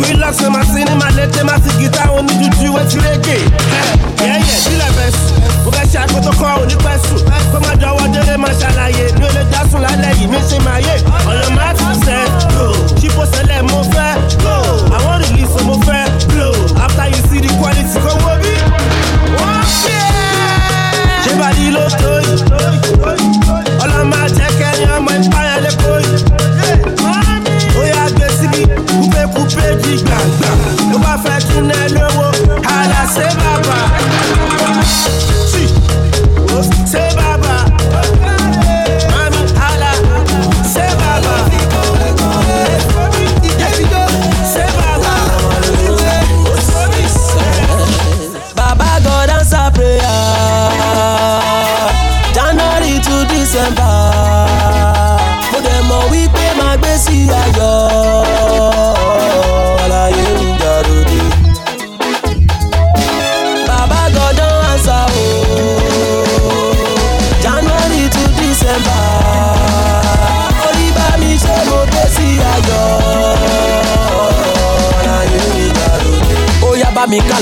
Relax, ma sini, ma lete, ma si guitar, on need to do what you reggae. Yeah, yeah, bí lẹ fẹ́ sùn, mo fẹ́ ṣe àgbẹ̀tọ̀ kan ò ní pẹ́ sùn, kó má wọ́n fẹ́ máa ṣàlàyé mi ò lè dásùn lálẹ́ yìí mi ṣe máa yé ọ̀nà máa tún sẹ́ ṣípò sẹ́lẹ̀ mo fẹ́ àwọn rìlíìsì mo fẹ́ after you see the quality kò wo bí. wọ́n ẹ́ ṣé bàdí ló tó yìí di gbàngbà ló bá fẹ́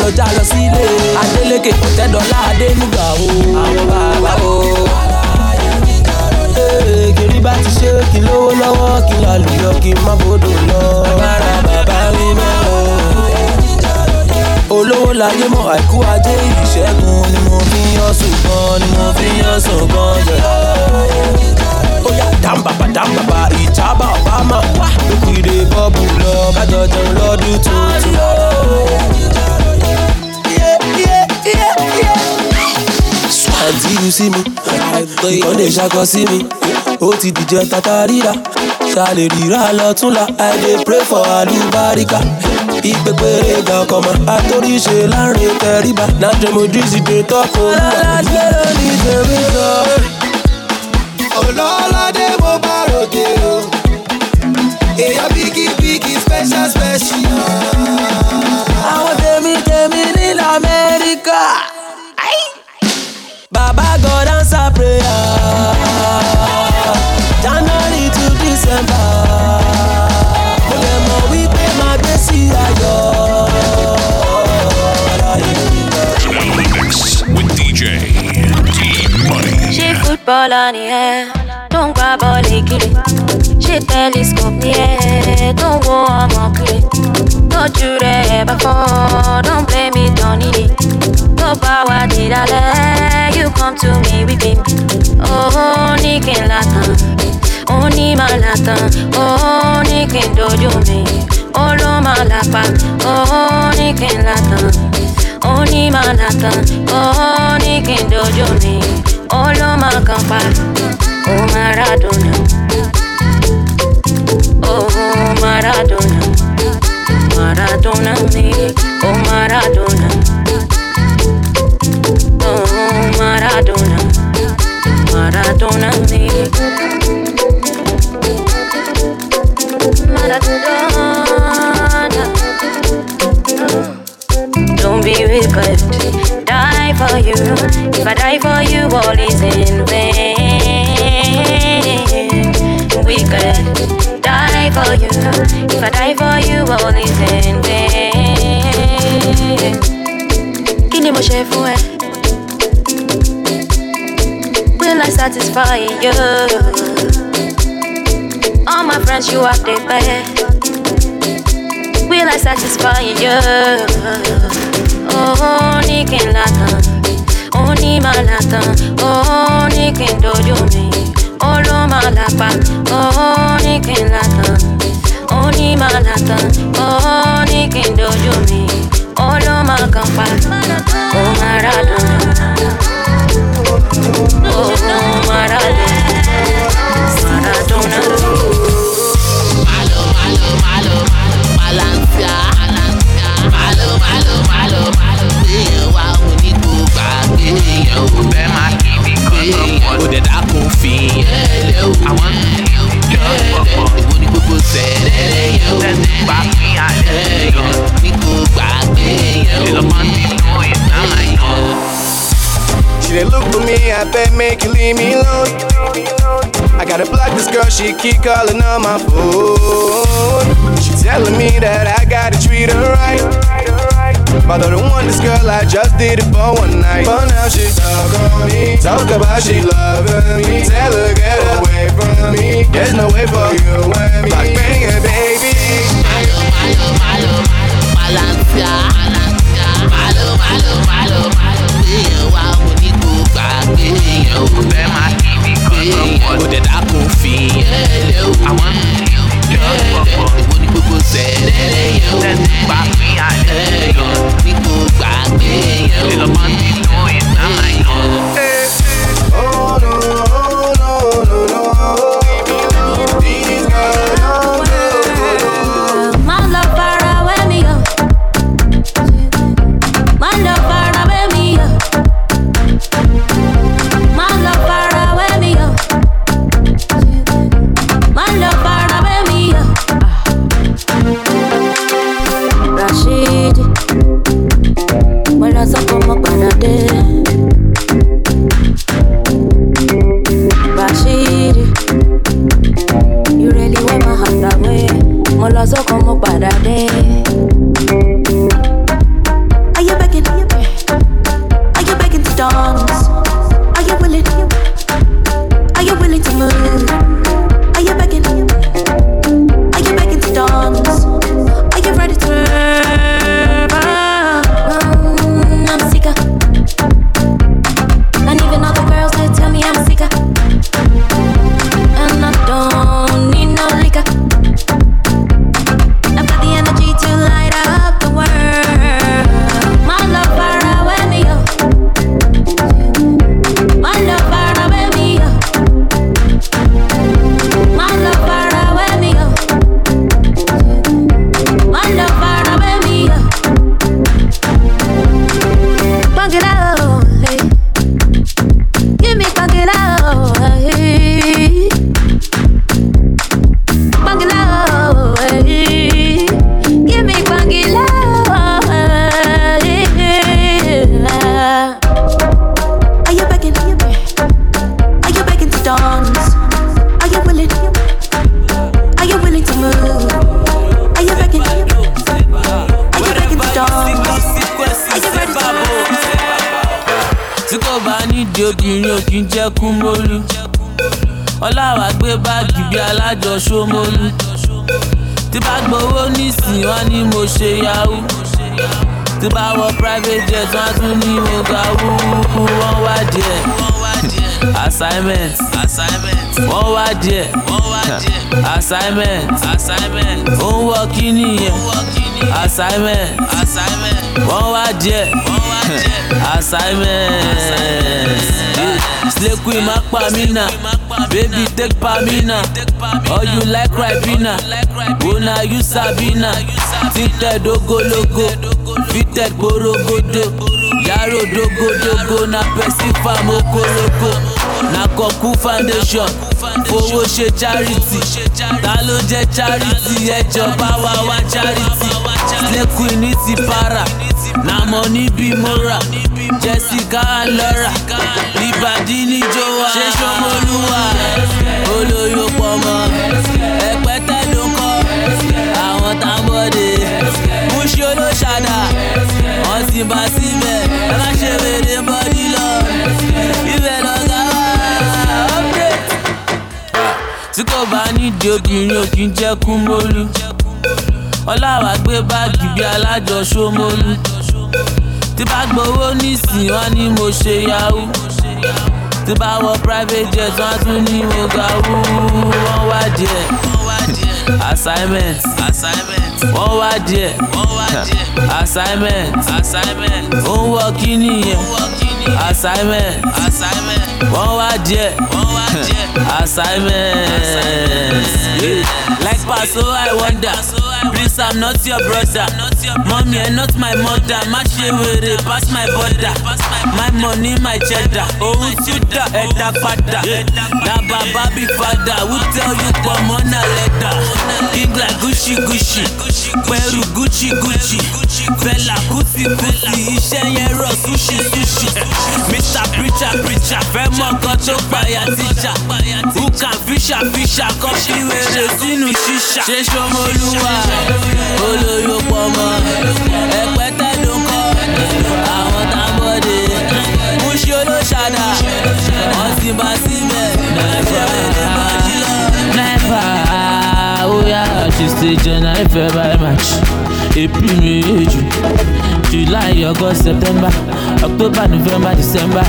lọ já lọ sílé. Adélékè kò tẹ́ dọ́là adé nígbà o. Àwọn bàbá o. Kiri bá ti ṣe kí lówó lọ́wọ́ kí lálùyọ kí má bodò lọ. Agbára bàbá mi mọ́ o. Olówó láyé mọ̀ àìkú ajé ìṣẹ́gun ni mo fi ń yọ̀sùn gan ni mo fi ń yọ̀sùn gan yá dàmbàbà dàmbàbà ìjábà ọ̀bá máa wá. Lókùnrin bọ́ọ̀bù lọ kájọ jẹun lọ́dún tuntun. Until you see me, ìkọ́ lè ṣakọ sí mi. Ó ti dìjẹ́ tata ríra, ṣàlè ríra lọ́túnla. I dey pray for àlùbáríkà. Ìpèpèrè ga ọkọ̀ mọ́, àtòríṣe láàárín tẹríba. Nàjẹ́ mo dìísì dé tọ́kọ̀ olúwa. Alájẹ́ ló ní tèmi sọ. Olóládé mo bá ròde o. Èèyàn bíkí bíkí special special. Àwọn tèmi tèmi nílẹ̀ Amẹ́ríkà. Footballer ni ẹ tó ń gbá bọ́ọ̀lù kiri ṣé telescope ẹ tó ń wo ọmọ kiri tójú rẹ̀ bá fọ́ don't blame it on it tó bá wà dídálẹ̀ you come to me with him. Ó ní kí n látàn ó ní máa látàn ó ní kí n dojú mi ó ló ó ló máa kàn pa Maradona. Ó oh, Maradona Maradona mi ó oh, Maradona. Ó Maradona. Maradona mi. Maradona. For you. If I die for you, all is in vain. Wicked. Die for you. If I die for you, all is in vain. Kí mo ṣe fún ẹ? Will I satisfy you? All my friends, you are the best. Will I satisfy you? Oh, ní kí n látàn, ó ní máa látàn, ó ní kí n dojú ló máa lápá, ó ní kí ó ní máa látàn, ó ní kí n dojú ló máa ó Maradona, ó Maradona, Maradona. Fẹ́ máa kí look for me, I bet make you leave me alone. I gotta block this girl, she keep calling on my phone. She telling me that I gotta treat her right. But I don't want this girl, I just did it for one night. But now she stuck on me. Talk about she loving me. Tell her get away from me. There's no way for you and me. Like banging, baby. Malo, malo, malo, Malancia. Malo, malo, malo, gbéyàn wá mo ní kó gbà gbéyàn ò fẹ́ máa kí mi gbéyàn kò dẹ̀ dákun fi yẹn lé o. Àwọn èwo ni gbogbo sẹ́lẹ̀ yẹn o. Nù nídìí obìnrin ò kí ń jẹ́ kú mólú ọláwà gbé báàgì bí alájọ ṣómólú tí bá gbowó nísìnyí wọn ni mo ṣe yahoo. Tí bá wọ private jet wọn tún ní mo ga wúwú wọn wá díẹ̀. Assignment. Wọn wá díẹ̀. Assignment. Ó ń wọ kíní yẹn. Assignment. Wọn wá díẹ̀. Assignment queen má pa mí nà. Baby take pa mí nà. Or you like ribena una you sabina tinted ogologo. Fitted gborogodo. Yàrá dogodogo na person farm okoroko na kọkú foundation. Fowó ṣe charity. Ta ló jẹ charity? Ẹjọba wa charity. Queen ní ti para na money mora jessica lora libadi ní jowa. Ṣé sọmọlúwa olóyò pọmọ. Ẹpẹtẹ ló kọ. Àwọn tábọdé múṣí olóṣàdá wọn sì bá síbẹ̀. Ẹ má ṣe wèrè bọ́dí lọ. Ibẹ̀ lọ́gá wá update. tí kò bá nídìí obìnrin ò kí ń jẹ́ kú mólú ọláwà gbé báàgì bí alájọ tí bá gbowó nísìnyí wọn ni mo ṣe yahoo. Tí bá wọ private jet wọn tún ní mo ga wúwú wọn wá díẹ̀. Assignment. Wọn wá díẹ̀. Assignment. Ó ń wọ kíní yẹn. Assignment. Wọn wá díẹ̀. Assignment. Like paso i wonder. Please i'm not your brother mommy not my mother. Má ṣe wèrè pass my border my money my cheddar. Ohun tí ó dà ẹ̀dá padà na bàbá bí fada who tell you pọ̀ mọ́nà lẹ́dà king like gucci gucci. Pẹ̀rù gucci gucci. Fẹlà kùtì kùtì iṣẹ́ yẹn rọ̀ sushi sushi. Mr preacher preacher. Fẹ́ mọ̀ kan tó pààyà tíjà who can fisher fisher kọ́ fi wèrè sínú ṣíṣà? Ṣé sọmọlúwa olóyò pọ̀ mọ́. Ẹ̀pẹ́tẹ́ ló kọ́. àwọn tábọ̀dé múṣí olóṣàdá wọ́n ti bá síbẹ̀ nàìjíríà lè máa jí lọ. nẹ́fà óyá ṣèṣe january february march april may june july august september october november december.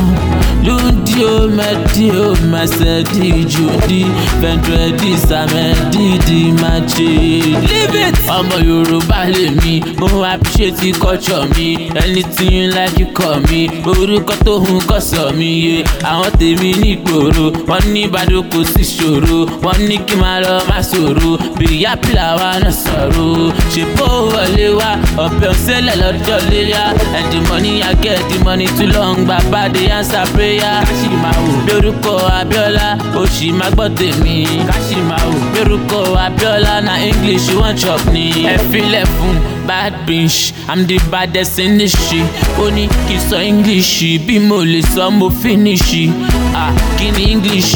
Ludio medio mesedi judi vendredi samedi di mache leave it. ọmọ yorùbá lèmi mo appreciate culture mi. Anything you like you call me. Orúkọ tó hun kọ́ sọ mi yé àwọn tèmi nígboro wọ́n ní ìbàdàn kò sí ṣòro wọ́n ní kí n máa lọ má ṣòro bìyà pìlà wa náà sọ̀rọ̀. Ṣèpọ̀ wọlé wa ọ̀bẹ òṣèlè lọ́jọ́ léyà and the money i get the money too long. Bàbá dey answer prayer. Káṣímáwò lórúkọ abiola oṣì má gbọ́ tèmi káṣímáwò lórúkọ abiola na english you wan chop ni. Ẹ filẹ̀ fún bad bitch. I'm the baddest in the shit. Ó ní kí sọ english bí mo lè sọ mo finish. Ah kí ni english?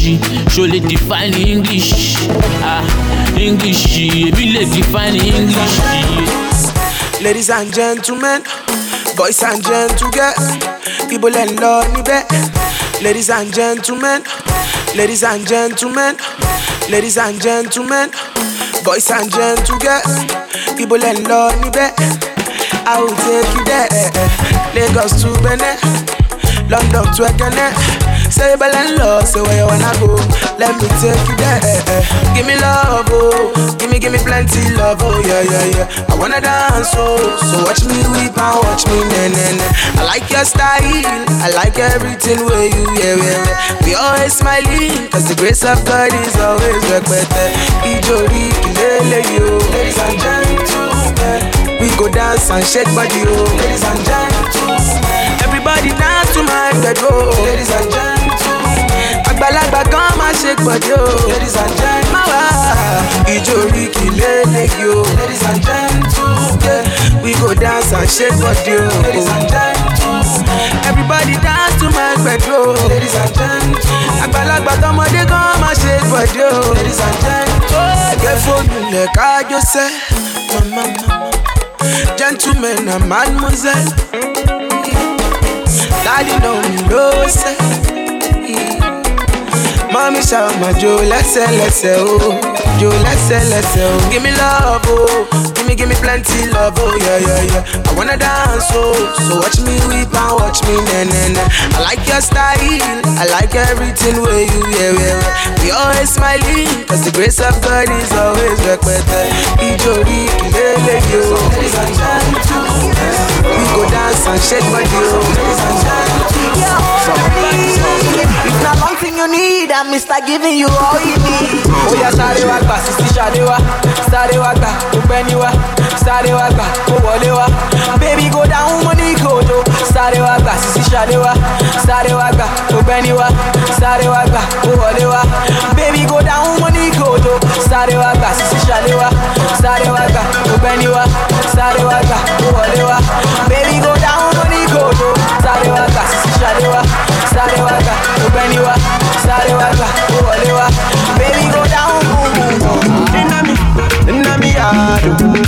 Ṣo lè define english? Ah english èmi lè define english. Ladies and gentlemen, boys and gentlemen, people in love níbẹ̀. Ladies and gentlemen, ladies and gentlemen, ladies and gentlemen, boys and gentlemen, people in love níbẹ̀. I will take you there, Lagos to Benin, London to Ekene. Say Belen say where you wanna go. Let me take you there. Eh, eh. Give me love, oh. Give me, give me plenty love, oh yeah, yeah, yeah. I wanna dance, oh. So watch me weep and watch me na na na. I like your style, I like everything where you, yeah, yeah, yeah. We always smiling, cause the grace of God is always respected. Ijori kilele yo, ladies and gentlemen. We go dance and shake body, oh. Ladies and gentlemen. Everybody dance to my bedroom, ladies and gentlemen. Àgbàlagbà kan máa ṣe pọ̀jù o. ladies and gentlemen. má wá ìjó oríkì lélẹ́yìí o. ladies and gentlemen. we go dance and shake body o. ladies and gentlemen. everybody dance to my bedroom. ladies and gentlemen. àgbàlagbà tọmọdé kan máa ṣe pọ̀jù o. ladies and gentlemen. ẹgbẹ́ fóònù lẹ̀ kájọ sẹ́. gentlemen and mademoiselle. Daddy know me no say. Mommy shout my Joe, let's say, let's say, oh. Joe, let's say, let's say, oh. Give me love, oh. Give me, give me plenty love, oh, yeah, yeah, yeah. I wanna dance, oh. So watch me weep and watch me, na, na, na. I like your style, I like everything where you, yeah, yeah, yeah. We always smiling, cause the grace of God is always respected. Ijori, kilele, yo. Oh. Gentlemen, we go dance and shake body, oh. Ladies If not long thing you need, I'm Mr. giving you all you need. ó yá sáré wá gbà wá sáré wá sáré wá gbà wá. Baby go down money go do sáré wá gbà wá sáré wá sáré wá gbà wá. Baby go down money go do sáré wá gbà wá sáré wá sáré wá gbà wá. Baby go down money go do sáré wá gbà ṣadé wá sáré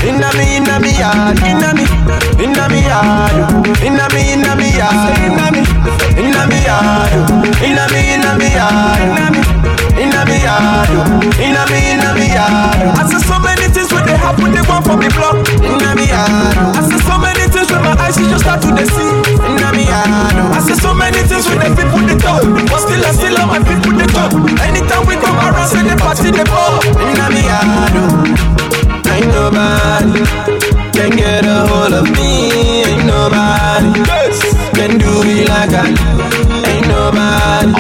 inna me, inna me yard, inna me, inna me yard, inna me, inna me yard, inna me, inna me yard, inna me, inna me yard, inna me, inna me yard, inna me, inna me yard. I see so many things when they happen, they want for me block. Inna me yard, I see so many things when my eyes just start to they see. Inna me yard, I see so many things when the people they talk, but still I still my people they talk. Anytime we come around, say the party they pop. Inna me yard, ain't nobody can get a hold of me. Ain't nobody can do me like I do. Ain't nobody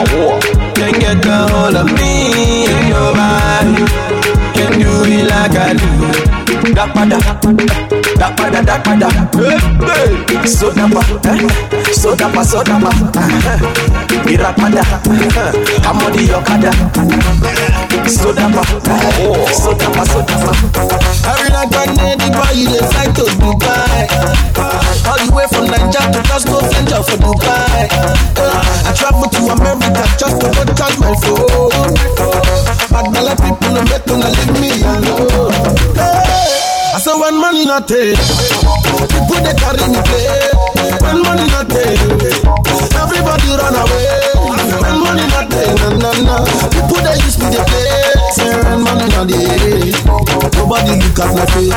can get a hold of me. Ain't nobody can do me like I do. Dapada, dapada, dapada, hey, so dapa, eh? so dapa, so dapa, eh? irapada, eh? amodi yokada, so dapa, eh? so dapa, so dapa. Every night when they buy you the flight to Dubai. All the way from Nigeria to go venture for Dubai. I travel to America just to go charge my phone. But the people no better to leave me alone. I say when money not take, people they carry me play. When money not take, at my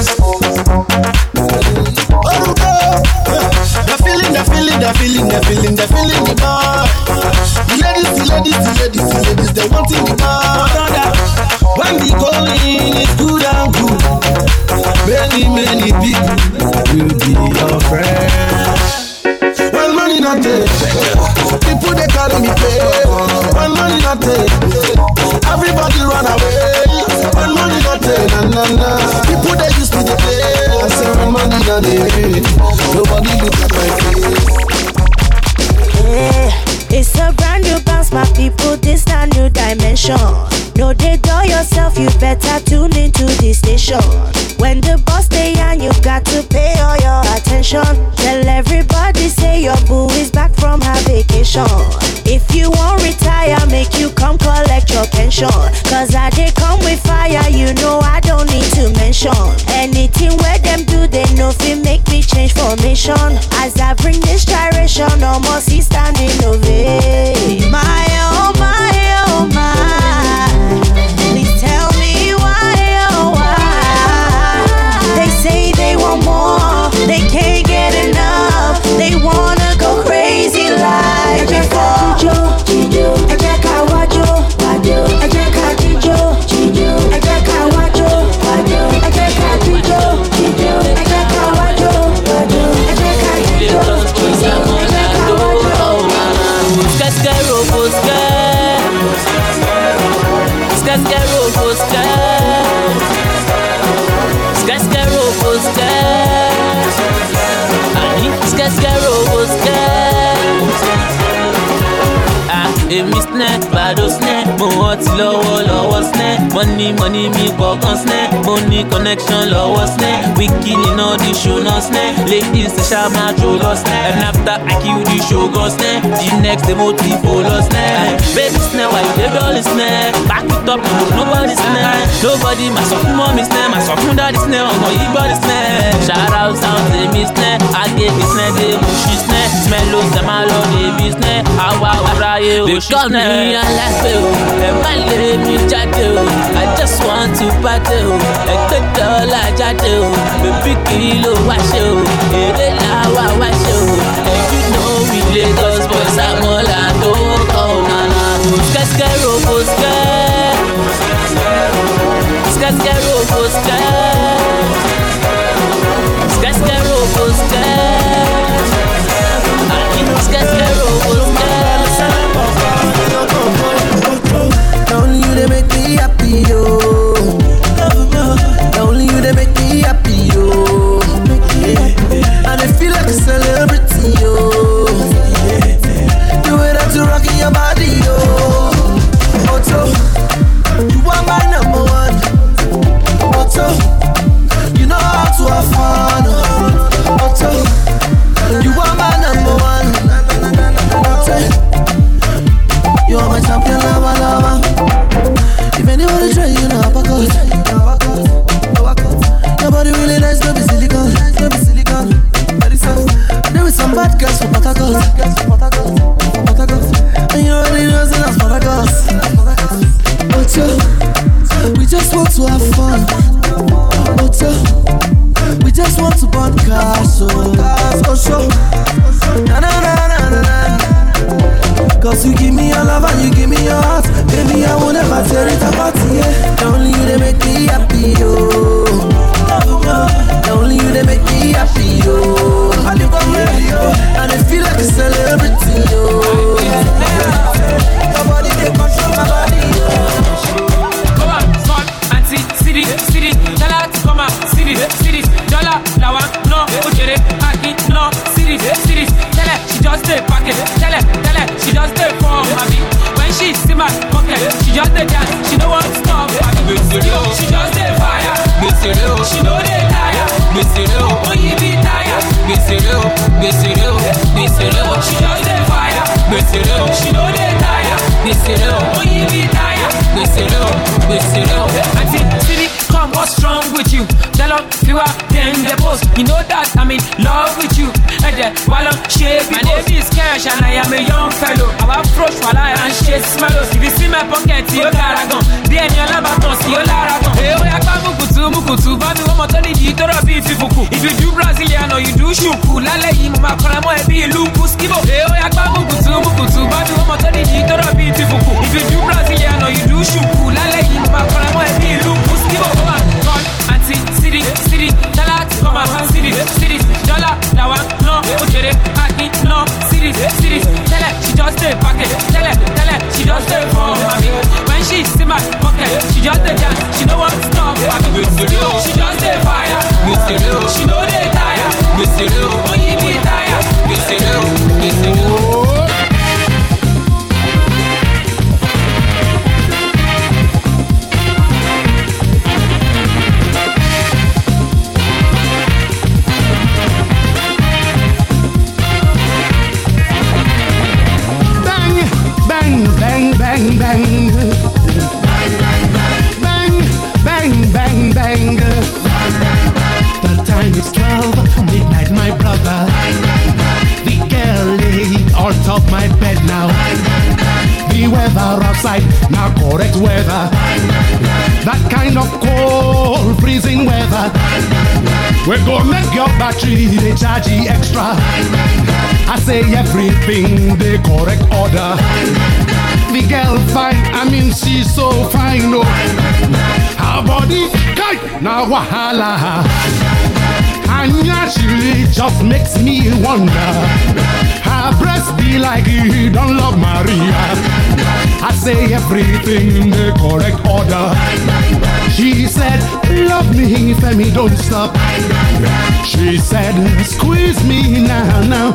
snẹ́ ladies ṣe ṣá máa jó and after I kill the show snẹ́ the next day mo ti fò lọ snẹ́ baby snẹ́ why you dey dull snẹ́ back it up no nobody snẹ́ nobody ma sọ fún mọ́mí snẹ́ ma sọ fún dáàdi snẹ́ ọmọ yìí gbọ́dí snẹ́ shout out sound èmi snẹ́ agébi snẹ́ dé mo ṣí snẹ́ smell ó sẹ́ máa lọ débi snẹ́ àwa ọ̀ráyé ò ṣí snẹ́. They call me alágbè o, ẹ má lé mi jáde o, I just want to party o, ẹgbẹ́ dọ́là jáde o, bèbí kì í ló wá ṣe o, èrè làwa wá ṣe o, and you know we Lagos boys àmọ́là tó kọ́ ọ̀ nànà. Skẹ́skẹ́ robo skẹ́, skẹ́skẹ́ robo girls from Harcourt, from from And you already know say that's. But yo, we just want to have fun. But yo, we just want to burn cars, so so so. Na na na na na. Cause you give me your love and you give me your heart Baby, I will never tear it apart, yeah Only you, they make me happy, yo pocket, tell her, tell her she just stay for mommy. When she see my pocket, she just stay dance, she don't want to stop. She just stay fire, she know they tire, oh you be tired, she just stay fire, she know they tire, oh you be tired. Come, what's wrong with you? Tell if you are then the post. You know that I'm in love with you. And then while I'm shaving, my name is Cash and I am a young fellow. Our approach while I and shit smells. If you see my pocket, you gotta go. The end you're never gonna see your lara go. Hey, oh, yeah, mukutu, mukutu. Bami, than you to be. If you do Brazilian or you do shuku, lale yi mama kona mo ebi lumbu skibo. Hey, oh, yeah, mukutu, mukutu. Bami, than you to be. If you do Brazilian or you do shuku, lale yi mama kona mo ebi lumbu skibo. Come on, come anti, city, city, dollar, come on, city, city, dollar, lawa, no, ojere, aki, no, city, city. Tell her she just stay pocket. Tell her, tell her she just stay for me. When she see my pocket, she just stay dance. She know what stop. She just stay fire. She know they tire. Oh, you be tired. Bang, correct weather. That kind of cold, freezing weather. We're gonna make your battery they charge you extra. I say everything the correct order. The girl fine, I mean she's so fine, no. Her body, kai, now wahala. And naturally just makes me wonder. Her breast be like you don't love Maria. I say everything in the correct order. She said, Love me, Femi, don't stop. She said, Squeeze me now, now.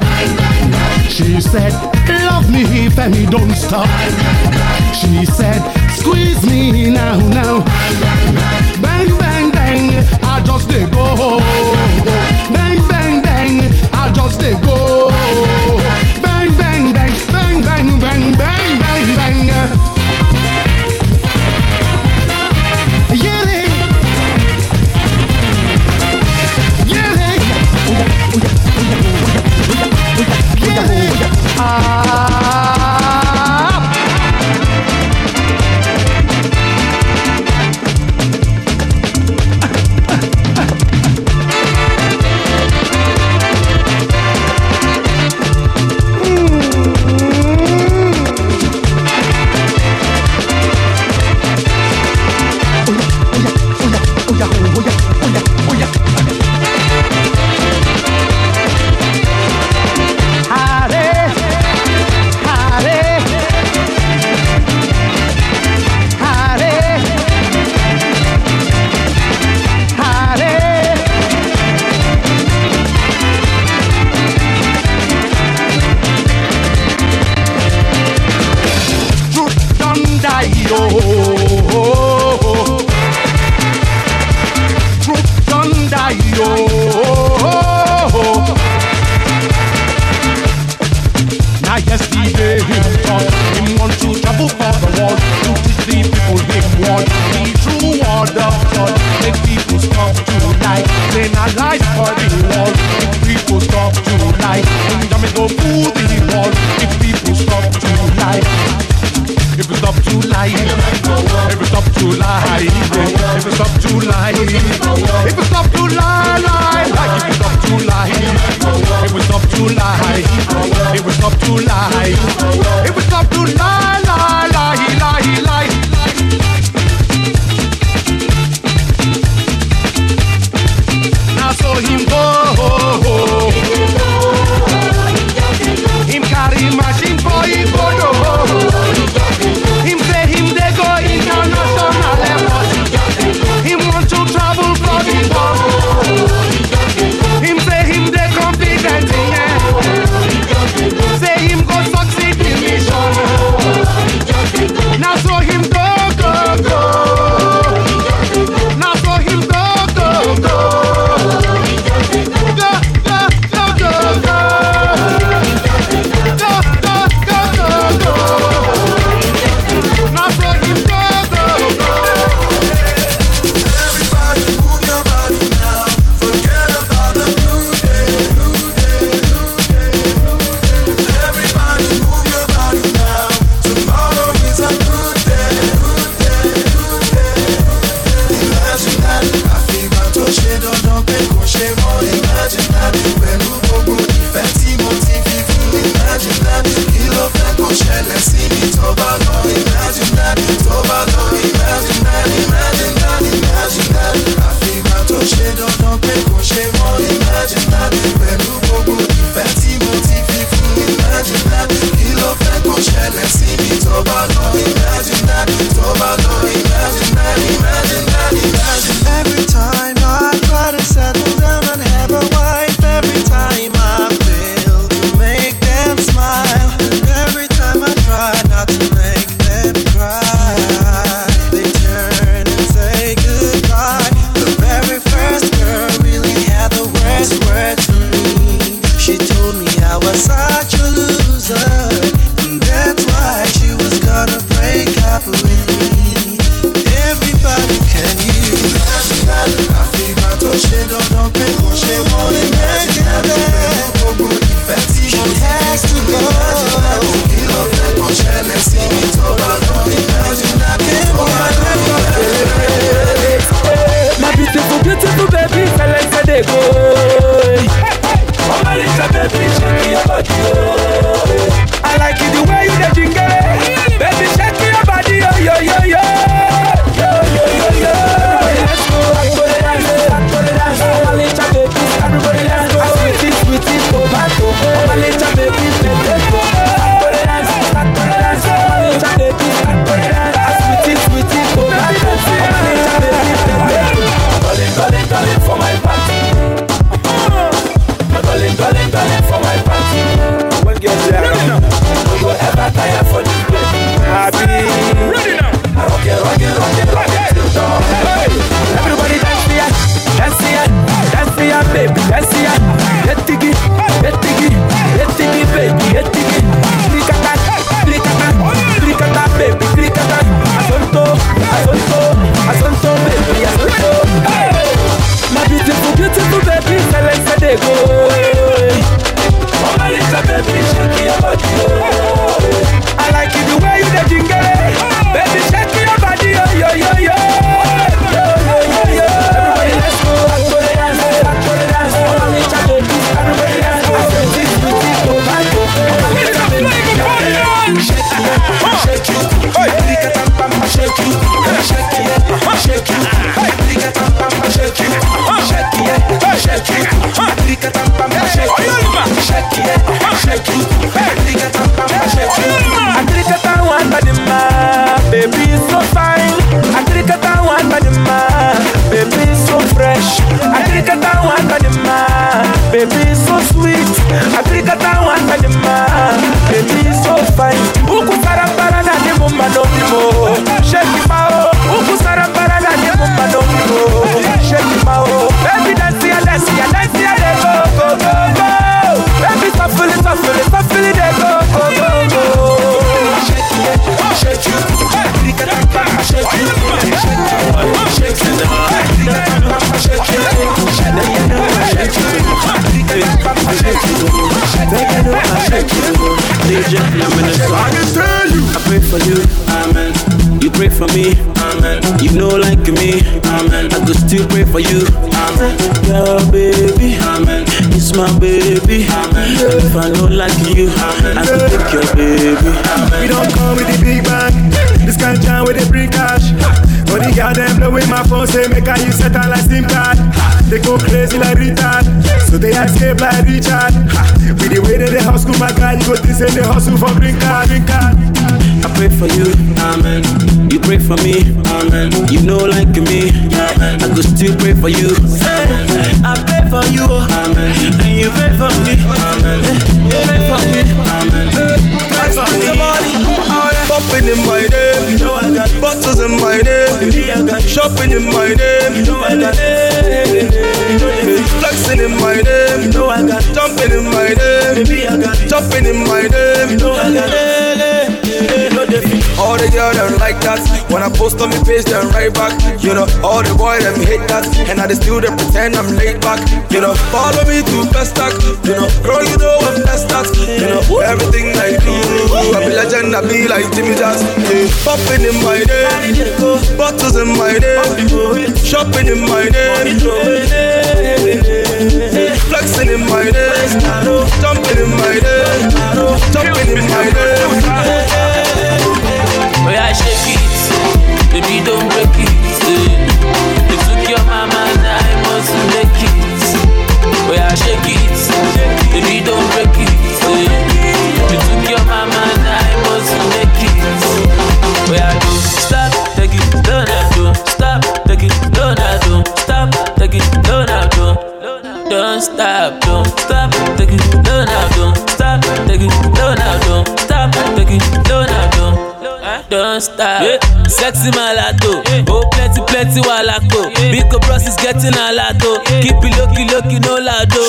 She said, Love me, Femi, don't stop. She said, Squeeze me now, now. Bang, bang, bang, I just dey go. Oh, oh, oh. Bang, bang, bang, I just dey go. for you. I post on my page, then right back. You know, all the boys them hate that. And I just still they pretend I'm laid back. You know, follow me to Pestac. You know, girl, you know I'm best at. You know, everything I do. I be legend, I be like Jimmy Jazz. Yeah. Popping in my name, bottles in my name, shopping in my name. Flexing in my day, jumping in my day, jumping in my day. gangsta. Yeah. Sexy malato, yeah. plenty plenty wahala ko biko bros is getting alato kipi loki loki no lado.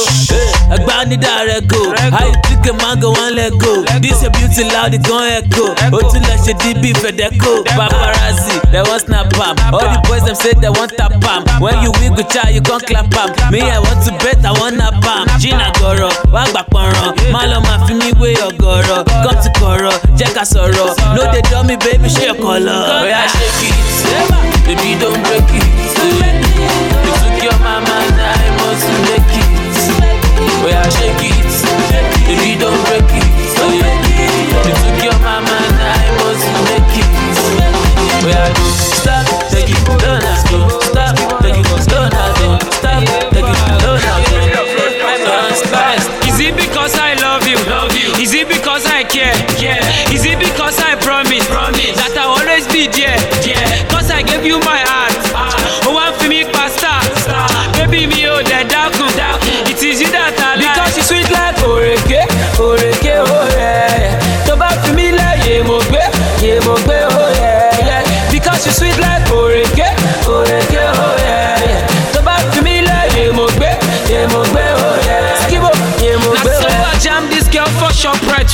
Ẹgbà ní dàrẹ go how you pick mango one let go this your beauty loud it gon echo. O tún lọ ṣe db fedeco paparazzi they wan snap am. All the boys dem say they wan tap am. When you wiggle cha you come clap am. Me i want to bet i wan nap am jìnnà gọ̀rọ̀ wá gbà pọ̀nrán má lọ máa fi mí wé ọ̀gọ̀rọ̀. Come to kọ̀rọ̀ jẹ́ ká sọ̀rọ̀. No dey dummy baby ṣe ọkọ̀ lọ. bóyá ṣe kìí. Baby, don't break it. You took your mama, now I must make it. Well, shake it. Baby, don't break it.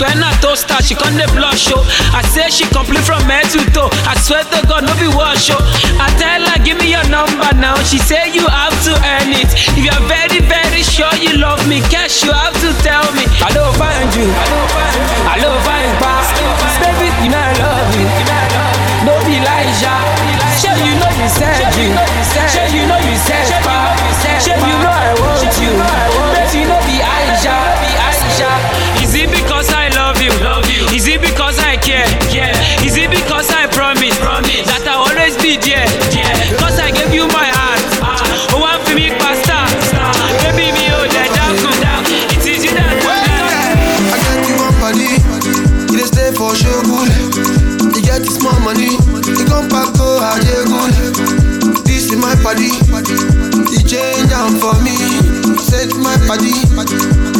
when I toast her, she come the blush, oh. I say she complete from head to toe. I swear to God, no be wash, oh. I tell her, give me your number now. She say you have to earn it. If you're very, very sure you love me, cash you have to tell me. I love find you. I love find you. Baby, you know I love you. No be Elijah. Sure you know you said you. Sure you know you said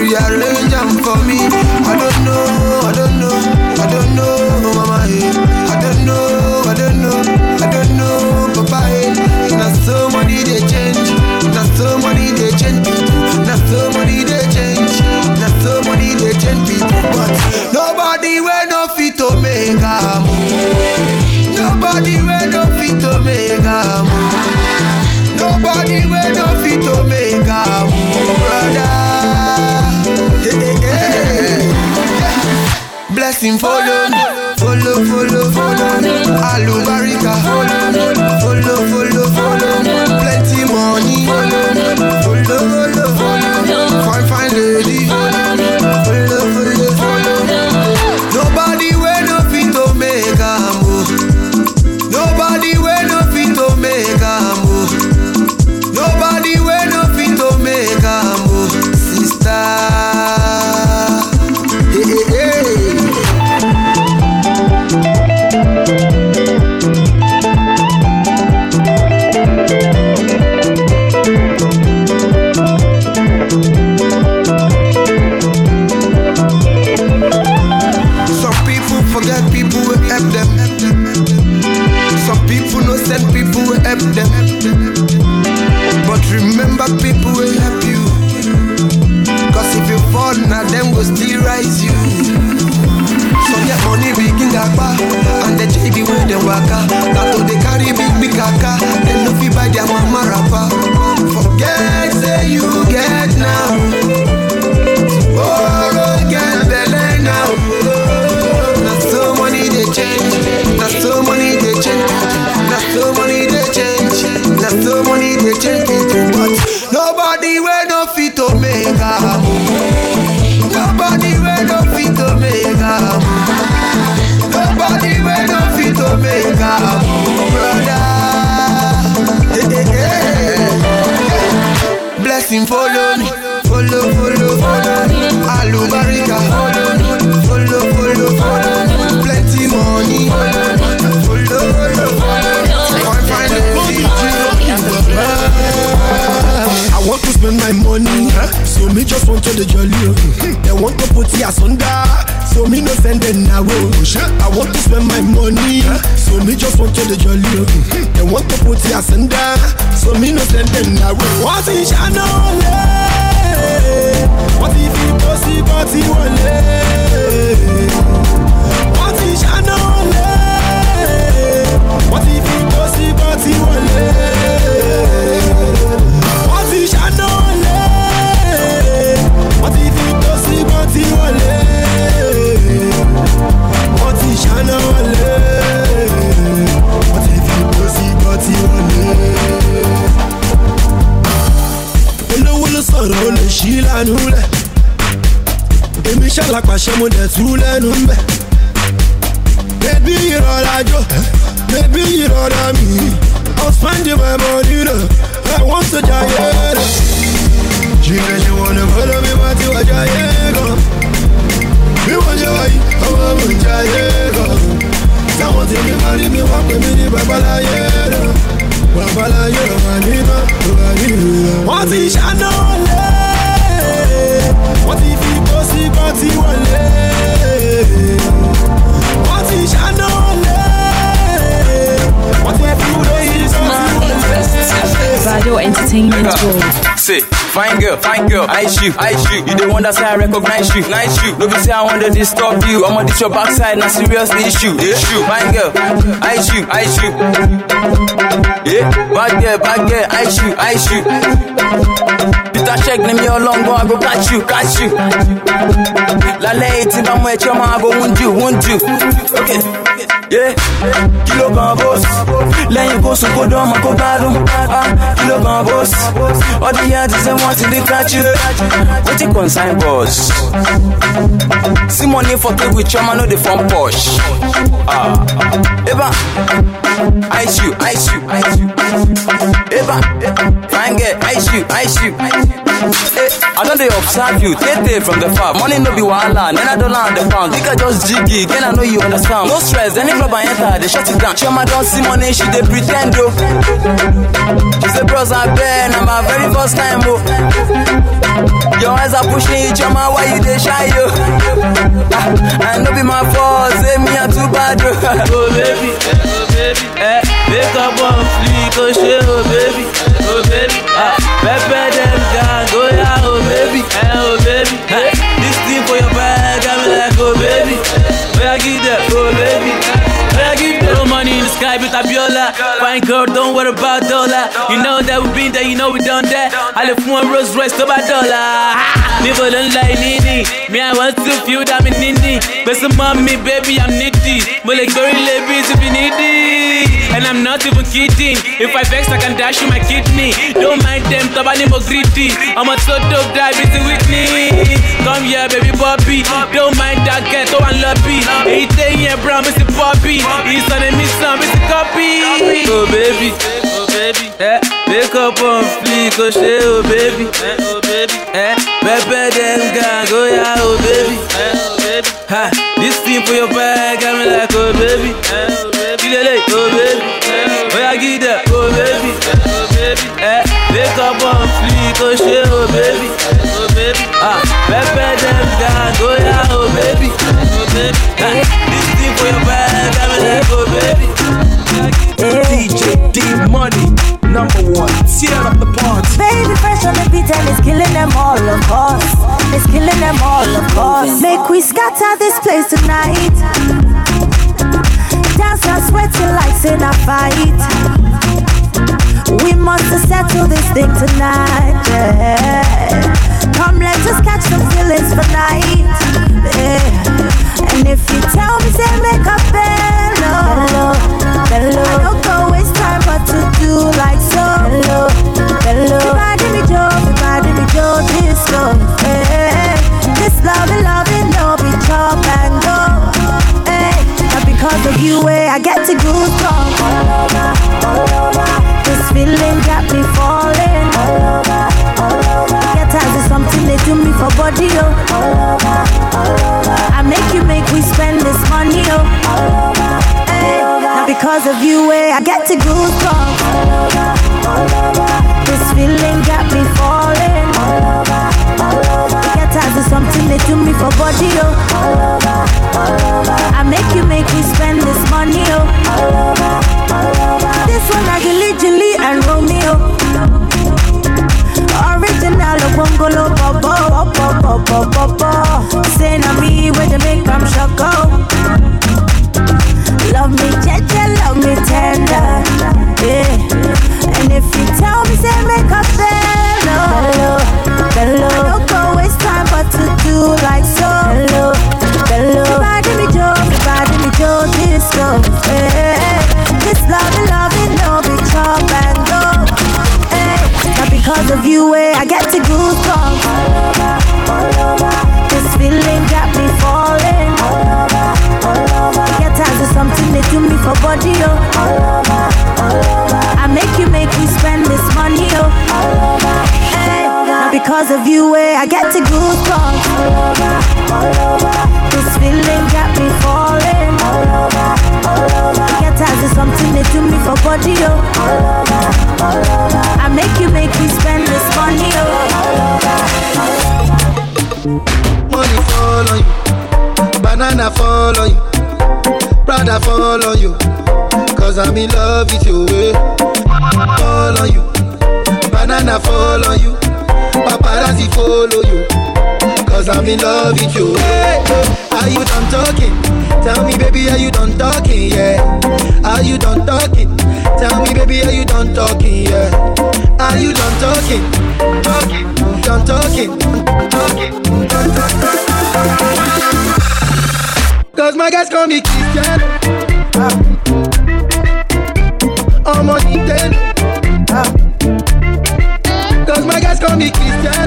rearrange them for me. I don't know, I don't know, I don't know, mama. Hey. waiting for you. You. I'ma ditch your backside, na serious issue. Issue, fine girl, I shoot, I shoot. Yeah, bad girl, bad girl, I shoot, I shoot. Peter check, name your long go, I go catch you, catch you. La lady, tí bá mú ẹ̀chọ́ máa go wound you, wound you. Okay, yeah. Kilo gan boss, lẹ́yìn kó sùn dán ọmọ kó gbádùn. Ah, Kilo gan boss, all the years is them wanting to catch you. Wetin concern boss? See money for with chama no dey form posh. Ah, eba, ice you, ice you. Eba, fine girl, ice you, ice you. Eh, I don dey observe you, tey from the far. Money no be wahala, nena dollar and the pound. You can just jiggy, then I know you understand. No stress, any club I enter, they shut it down. Chioma don see money, she dey pretend oh. She say bros I beg, na my very first time oh. Your eyes are pushing each other, why you dey shy yo? Ah, and no be my fault, say me I'm too bad oh. Oh baby, oh baby, eh, wake up on fleek, oh shit, oh baby, oh baby, ah, them but fine girl, don't worry about dollar. You know that we been there, you know we done that. I left one Rolls Royce to my dollar. People don't like Nini, me I want to feel that I'm Nini. But some mommy, baby, I'm needy. But like very ladies if you needy. And I'm not even kidding. If I vex, I can dash you my kidney. Don't mind them, Tabani mo greedy. I'm a so dope, die busy with me. Come here, baby Bobby. Don't mind that ghetto and lobby. He say yeah, brown, Mr. Bobby. He's on a mission, Mr. Oh baby, oh baby, eh, wake up on fleek, oh shit, oh baby, eh, oh baby, eh, pepper them gang, oh yeah, oh baby, eh, oh baby, ha, this thing for your bag, I'm like, oh baby, eh, oh baby, oh baby, eh, oh yeah, give that, oh baby, eh, oh baby, eh, wake up on fleek, oh shit, oh baby, eh, oh baby, ah, pepper them gang, oh yeah, oh baby, oh baby, ha, Money, number one, tear up the party. Baby fresh on the beat and it's killing them all, of course. It's killing them all, of course. Make we scatter this place tonight. Dance and sweating like in a fight. We must settle this thing tonight. yeah. Come, let us catch some feelings for night. yeah. And if you tell me, say make a bello, bello. I don't go waste time, but to do like so. Bello, bello. Everybody me Joe, everybody me Joe, disco. Hey, this love and loving no be chop and go. Eh. Hey, and because of you, eh, I get to goosebumps all over, all over. This feeling got me falling all over, all over. Get tired of something they do me for body, oh. I make you make we spend this money, oh. Hey, because of you, eh, I get to goosebumps. This feeling got me falling. Get tired of something they do me for body, oh. I make you make me spend this money, oh. This one Gilly Gilly and Romeo. Original Bungalow Bobo, Bobo, Bobo, Bobo. Say me where they make them shock out. Love me, jeje, love me tender. Yeah. And if you tell me, say make a bello, bello. I don't go waste time, but to do like so. Bello, bello. Body me Joe, body me Joe, this go. Yeah. This love, love, no be chop and go. Hey. Now because of you, eh, I get to goosebumps. They do me for body, oh. I make you make me spend this money, oh. Hey, now because of you, eh, I get to goosebumps. This feeling got me falling. Get tired of something they do me for body, oh. I make you make me spend this money, Money fall on you, banana fall on you, Prada fall on you, cause I'm in love with you. Eh. Fall on you, banana fall on you, paparazzi follow you, cause I'm in love with you. Eh. Are you done talking? Tell me, baby, are you done talking? Yeah. Are you done talking? Tell me, baby, are you done talking? Yeah. Are you done talking? Talking, done talking, talking, done talking. Cause my guys call me Christian. Ah. On Nintendo. Ah. Cause my guys call me Christian.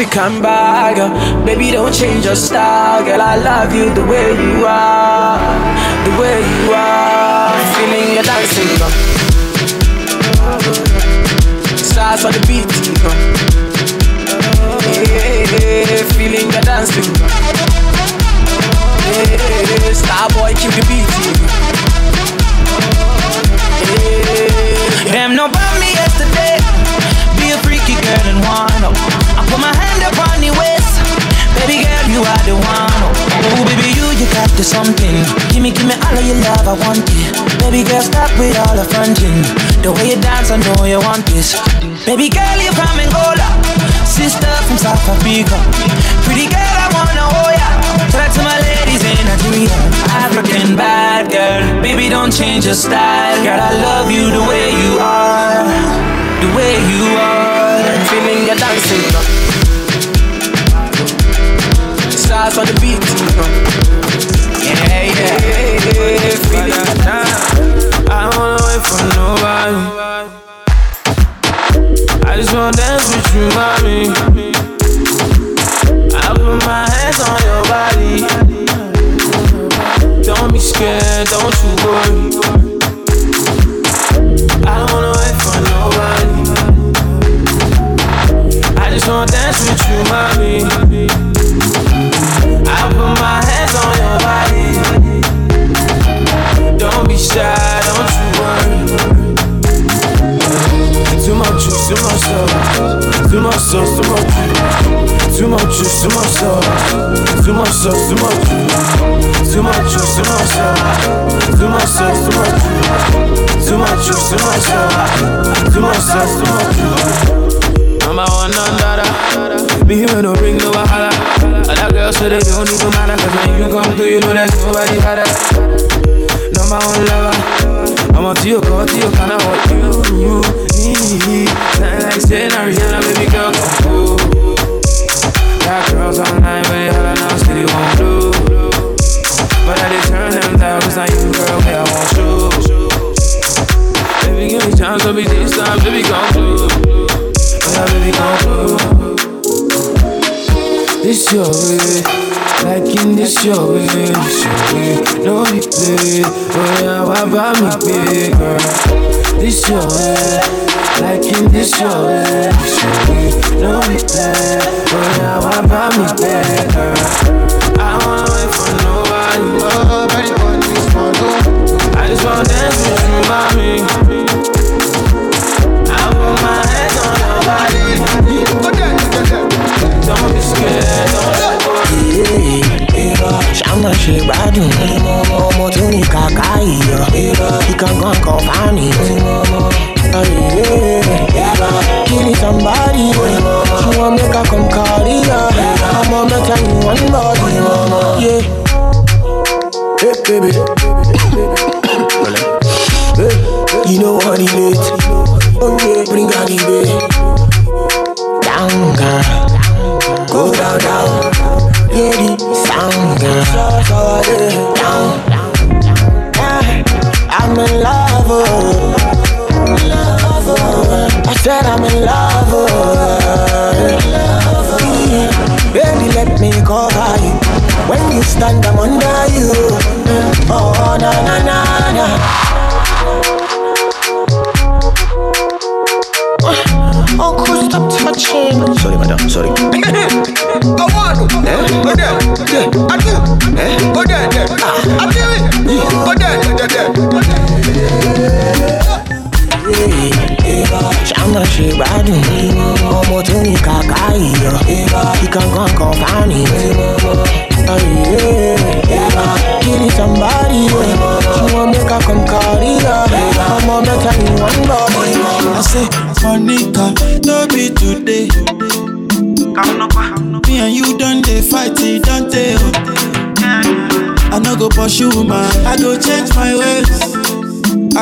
African bag, baby, don't change your style, girl. I love you the way you are, the way you are. Feeling your dancing, girl. Stars on the beat, girl. Yeah, feeling your dancing. Yeah, star boy, keep the beat. Yeah. Them no me yesterday. Be a freaky girl and one. Oh. Put my hand upon your waist. Baby girl, you are the one. Oh, baby, you, you got the something. Give me, give me all of your love, I want it. Baby girl, stop with all the fronting. The way you dance, I know you want this. Baby girl, you're from Angola. Sister from South Africa. Pretty girl, I wanna hold ya. That to my ladies in Nigeria. African bad girl. Baby, don't change your style. Girl, I love you the way you are. The way you are. Feeling your dancing. Stars on the beat. Yeah, yeah, yeah. Feeling I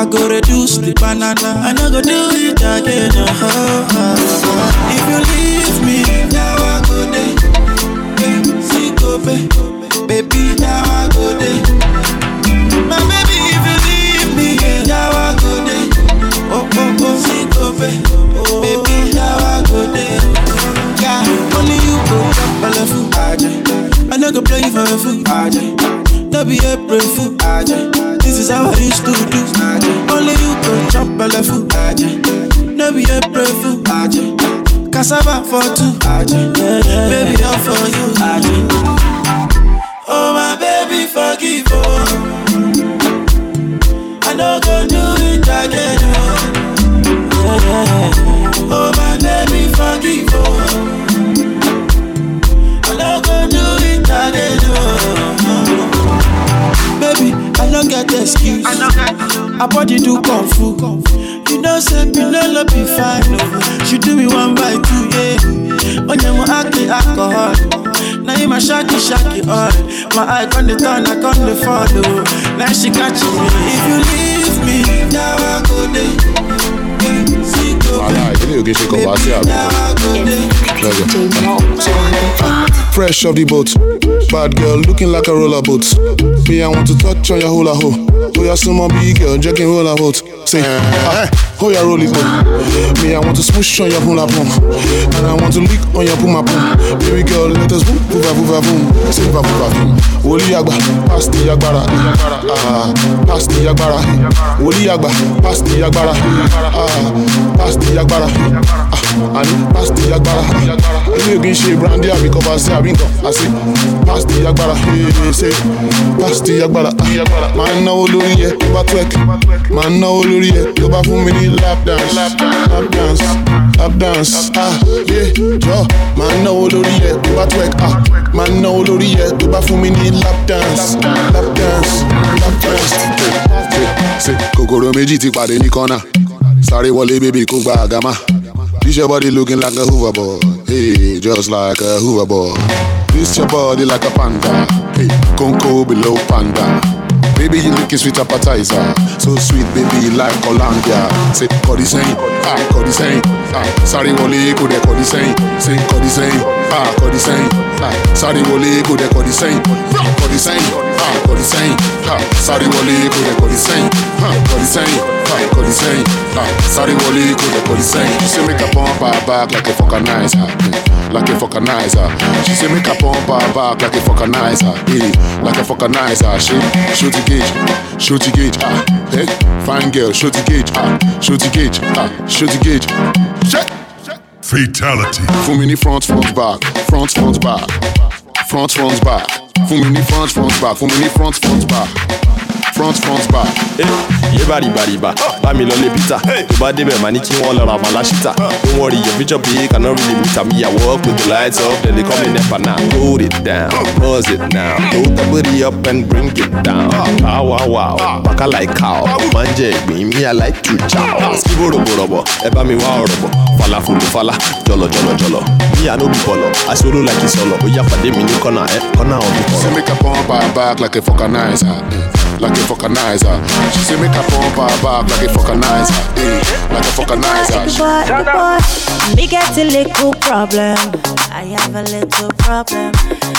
go reduce the banana. I no go do baby, I pray for you. Cassava for two, baby, all for you. Oh my baby, forgive oh. I know go do it again. Oh, oh my baby, forgive oh. no get excuse. Her body do kung fu. You know, say Pinelo be fine. She do me one by two, yeah. Onyemo act the alcohol. Now you my shaky shaky all. My eye on the turn, I on the follow. Now she catch me. If you leave me, now I go there. Alright, give me now, good shake of Pleasure. Fresh off the boat. Bad girl looking like a roller boat. Me, I want to touch on your hula ho. Oh, you're my big girl, jerking roller boat. Say, uh-huh. Eh, ah. eh. Oh yeah, roll it up. Me, I want to swoosh on your boom la boom, and I want to lick on your boom boom. Baby girl, let us boom, boom boom boom boom, say boom boom boom. Oli agba, pass the agbára, ah, pass the agbára. Oli agba, pass the agbára, ah, pass the agbára, ah, and pass the agbára. Ilé ògì ń ṣe brandy àbí kọ́ba sí àbí nǹkan. Àṣẹ pásítì agbára ṣe pásítì agbára. Ah, máa ń náwó lórí yẹ tó bá twerk. Máa ń náwó lórí yẹ tó bá fún mi ní lap dance. Lap dance lap dance. Ah yé jọ. Máa ń náwó lórí yẹ tó bá twerk. Ah máa ń náwó lórí yẹ tó bá fún mi ní lap dance. Lap dance lap dance. ṣe kòkòrò méjì ti pàdé ní kọ́nà sáré wọlé bébí kó gba àgámà. This your body looking like a hoverboard, hey, just like a hoverboard. This your body like a panda, hey, Conco below panda. Baby, you looking sweet appetizer, so sweet, baby, like Colombia. Say, Cody saying, ah, Cody saying, ah, sorry, wole, go there, Cody saying, say, Cody saying, ah, Cody saying, ah, go there, Cody saying, Cody saying, ah, Cody saying, ah, sorry, wole, go there, Cody saying, ah, Cody saying, ah, Cody saying, ah, sorry, wole, go there, Cody saying. She say, make a pump her back like a vulcanizer, eh, like a vulcanizer. She say, make a pump her back like a vulcanizer, eh, like a vulcanizer. She, shoot the gauge, the gauge, ah, hey, fine girl, the gauge, ah, the gauge, ah, the gauge. Check. Fatality. Ní front front back, front front back, front front back. Mi ní front front back, mi ní front front back, front front back. yé bàrìbàrìbà bá mi lọ lé peter. Tó bá débẹ̀ máa ní kí wọ́n lọ ra màlá ṣítà don't worry your future pay cannot really meet am me i work with the lights off then they call me nepa now. Hold it down pause it now. Hold the booty up and bring it down. Wow wow. Wow baka like cow. Máa ń jẹ ìgbín me i like to chow skibo roborobo ẹ bá mi wá ọ̀rọ̀ bọ̀. Falafolo fala. Jọlọ jọlọ jọlọ. Me i no be bọlọ. Aṣọ́rò like ìsọlọ ó yá pàdé mi ní kọ́nà ẹ kọ́nà ọ̀dún kọ́. Say make a pump her back like a vulcanizer, eh, like a vulcanizer. She say make a pump her back like a vulcanizer, eh, like a vulcanizer. Boy, boy, me get a little problem. I have a little problem.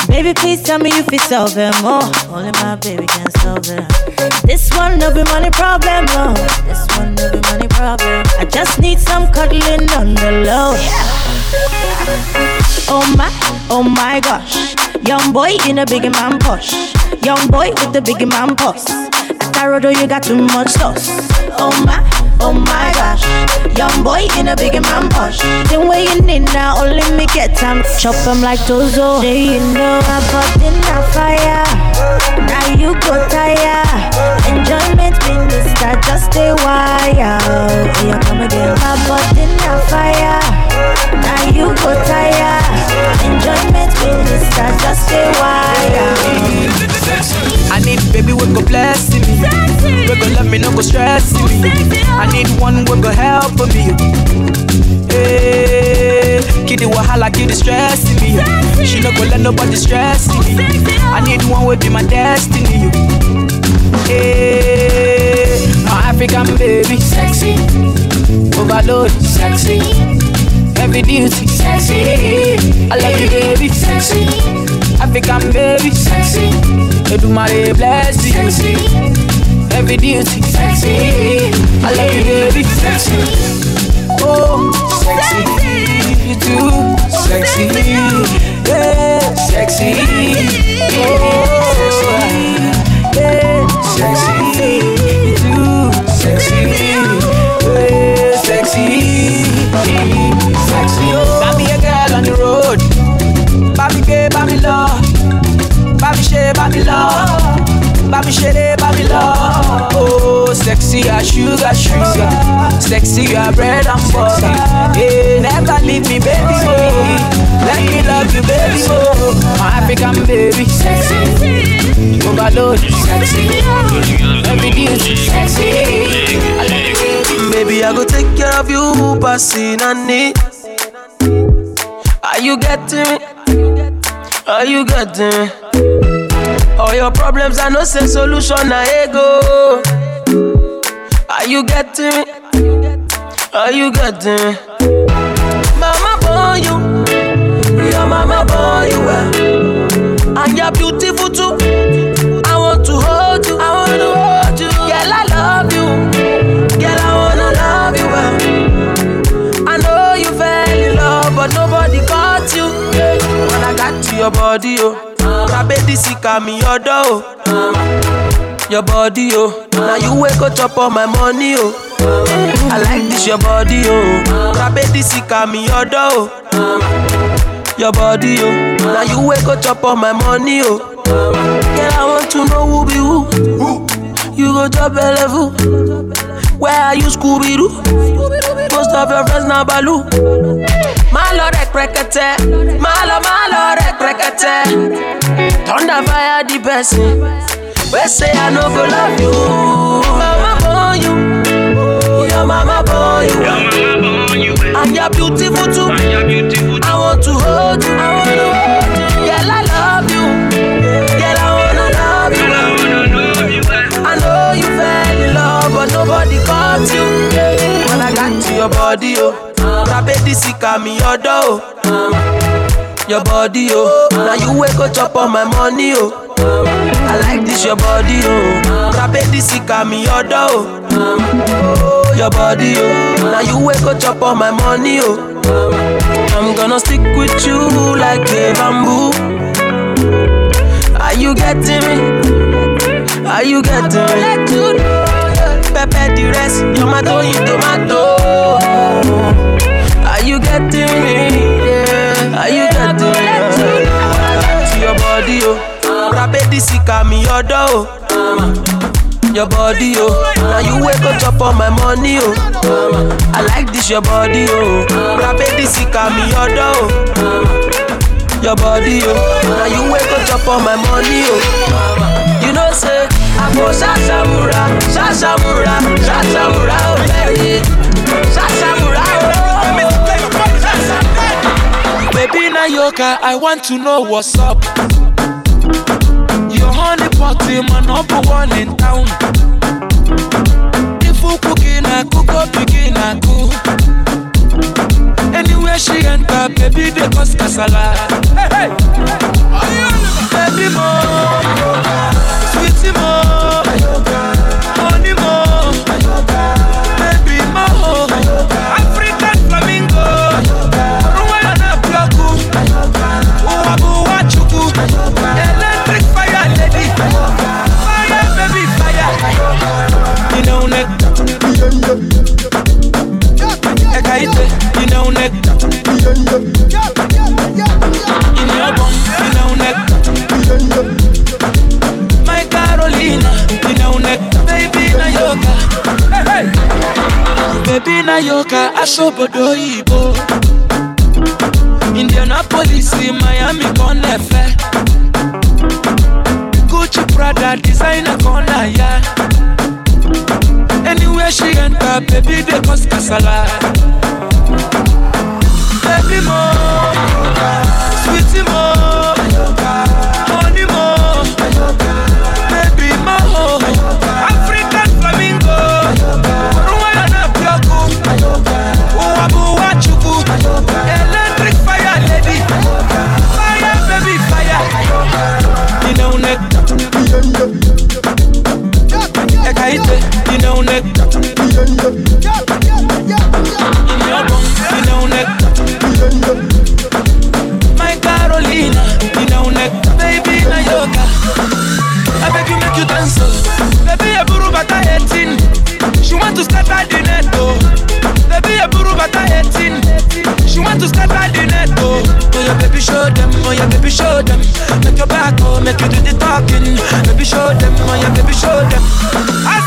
Baby, please tell me if you solve them. Oh, only my baby can solve them. This one no be money problem, no. This one no be money problem. I just need some cuddling on the low. Oh my, oh my gosh. Young boy in a big man push. Young boy with the big man pulse. At Tarodo, oh, you got too much sauce. Oh my, oh my gosh. Young boy in a big man push. Then way you need now, only me get time. Chop him like Tozo. Do you know I bought in a fire? Now you go tire. Enjoyment minister, just stay wild. Here come again. I bought in a fire. Now you go tire. Enjoyment minister, just stay wild. I need baby we go bless me. We go love me, no go stress me. I need one we go help me. Hey, kid the wahala, kid the stress me. She no go let nobody stress me. I need one will be my destiny. Hey, my African baby, sexy, overload, sexy, heavy duty, sexy. I love you, baby, sexy. African baby, sexy. Edumare bless you, sexy. Heavy duty, sexy. I love you, baby, sexy. Oh, sexy. You too, sexy. Yeah, sexy. Oh, yeah, sexy. You too, sexy. Yeah, sexy. Sexy. Oh, me a girl on the road. Bami gay, bami love. Share, bami love. Bami share, bami love. Oh, sexy as sugar, sugar. Sexy as bread and butter. Hey, never leave me, baby. Oh. Let me love you, baby. Oh, my African baby. Sexy. Overload. Sexy. Every duty. Sexy. I love you, baby. Baby, I go take care of you, passing on it. Are you getting me? Are you getting me? All your problems, I no say solution, I ego. Are you getting me? Are you getting me? Mama born you, your mama born you well, and you're beautiful too. I want to hold you, I want to hold you. Girl, I love you, girl, I wanna love you well. I know you fell in love, but nobody caught you. When I got to your body, oh, Rabedi sika me your door, oh. Your body, oh, now you wake up chop all my money, oh. I like this your body, oh. Rabedi sika me your door, oh. your body, oh. Now you wake up chop on my money, oh. Girl, I want to know who be who. You go drop a level. Where are you, Scooby Doo? Most of your friends now Baloo. Malo rek rekete, malo malo rek rekete. Thunder fire the person. We say I no go love you. Mama born you, your mama born you. And you're beautiful too. I want to hold you. I wanna hold you. Girl, I love you. Girl, I wanna love you. I know you fell in love, but nobody caught you. When I got to your body, oh, Rabedi sika mi yodo, oh. Your body, oh, now you wake up chop on my money, oh. I like this your body, oh. Rabedi sika mi yodo, oh. Your body, oh, now you wake up chop on my money, oh. I'm gonna stick with you like a bamboo. Are you getting me? Are you getting me? Pepper the rest, tomato in tomato. Me? Yeah. Are you getting me? To your body, oh. Rabedi sika mi yodo, oh. Your body, oh. Now you wake up chop on my money, oh. I like this your body, oh. Rabedi sika mi yodo, oh. Your body, oh. Now you wake up chop on my money, oh. You know say I go shashamura, shashamura, shashamura, oh baby, shashamura, oh. Baby Nayoka, I want to know what's up. Your honey in my number one in town. If you cooking, I cook up, begin, I cook. Anywhere she enter, baby, they cause casala. Hey, hey. Baby mo, sweetie mo, honey mo, baby mo, African flamingo, Baby na yoga, asobodo ibo. Indianapolis, Miami, Conefe. Gucci, Prada, designer, yeah. Anywhere she enter, baby, they cause casala. Baby mo, sweetie mo, oh yeah, baby show them. Make your back, oh, make you do the talking. Baby show them, oh yeah, baby show them. I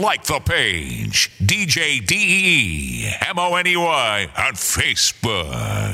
like the page DJ D E M O N E Y on Facebook.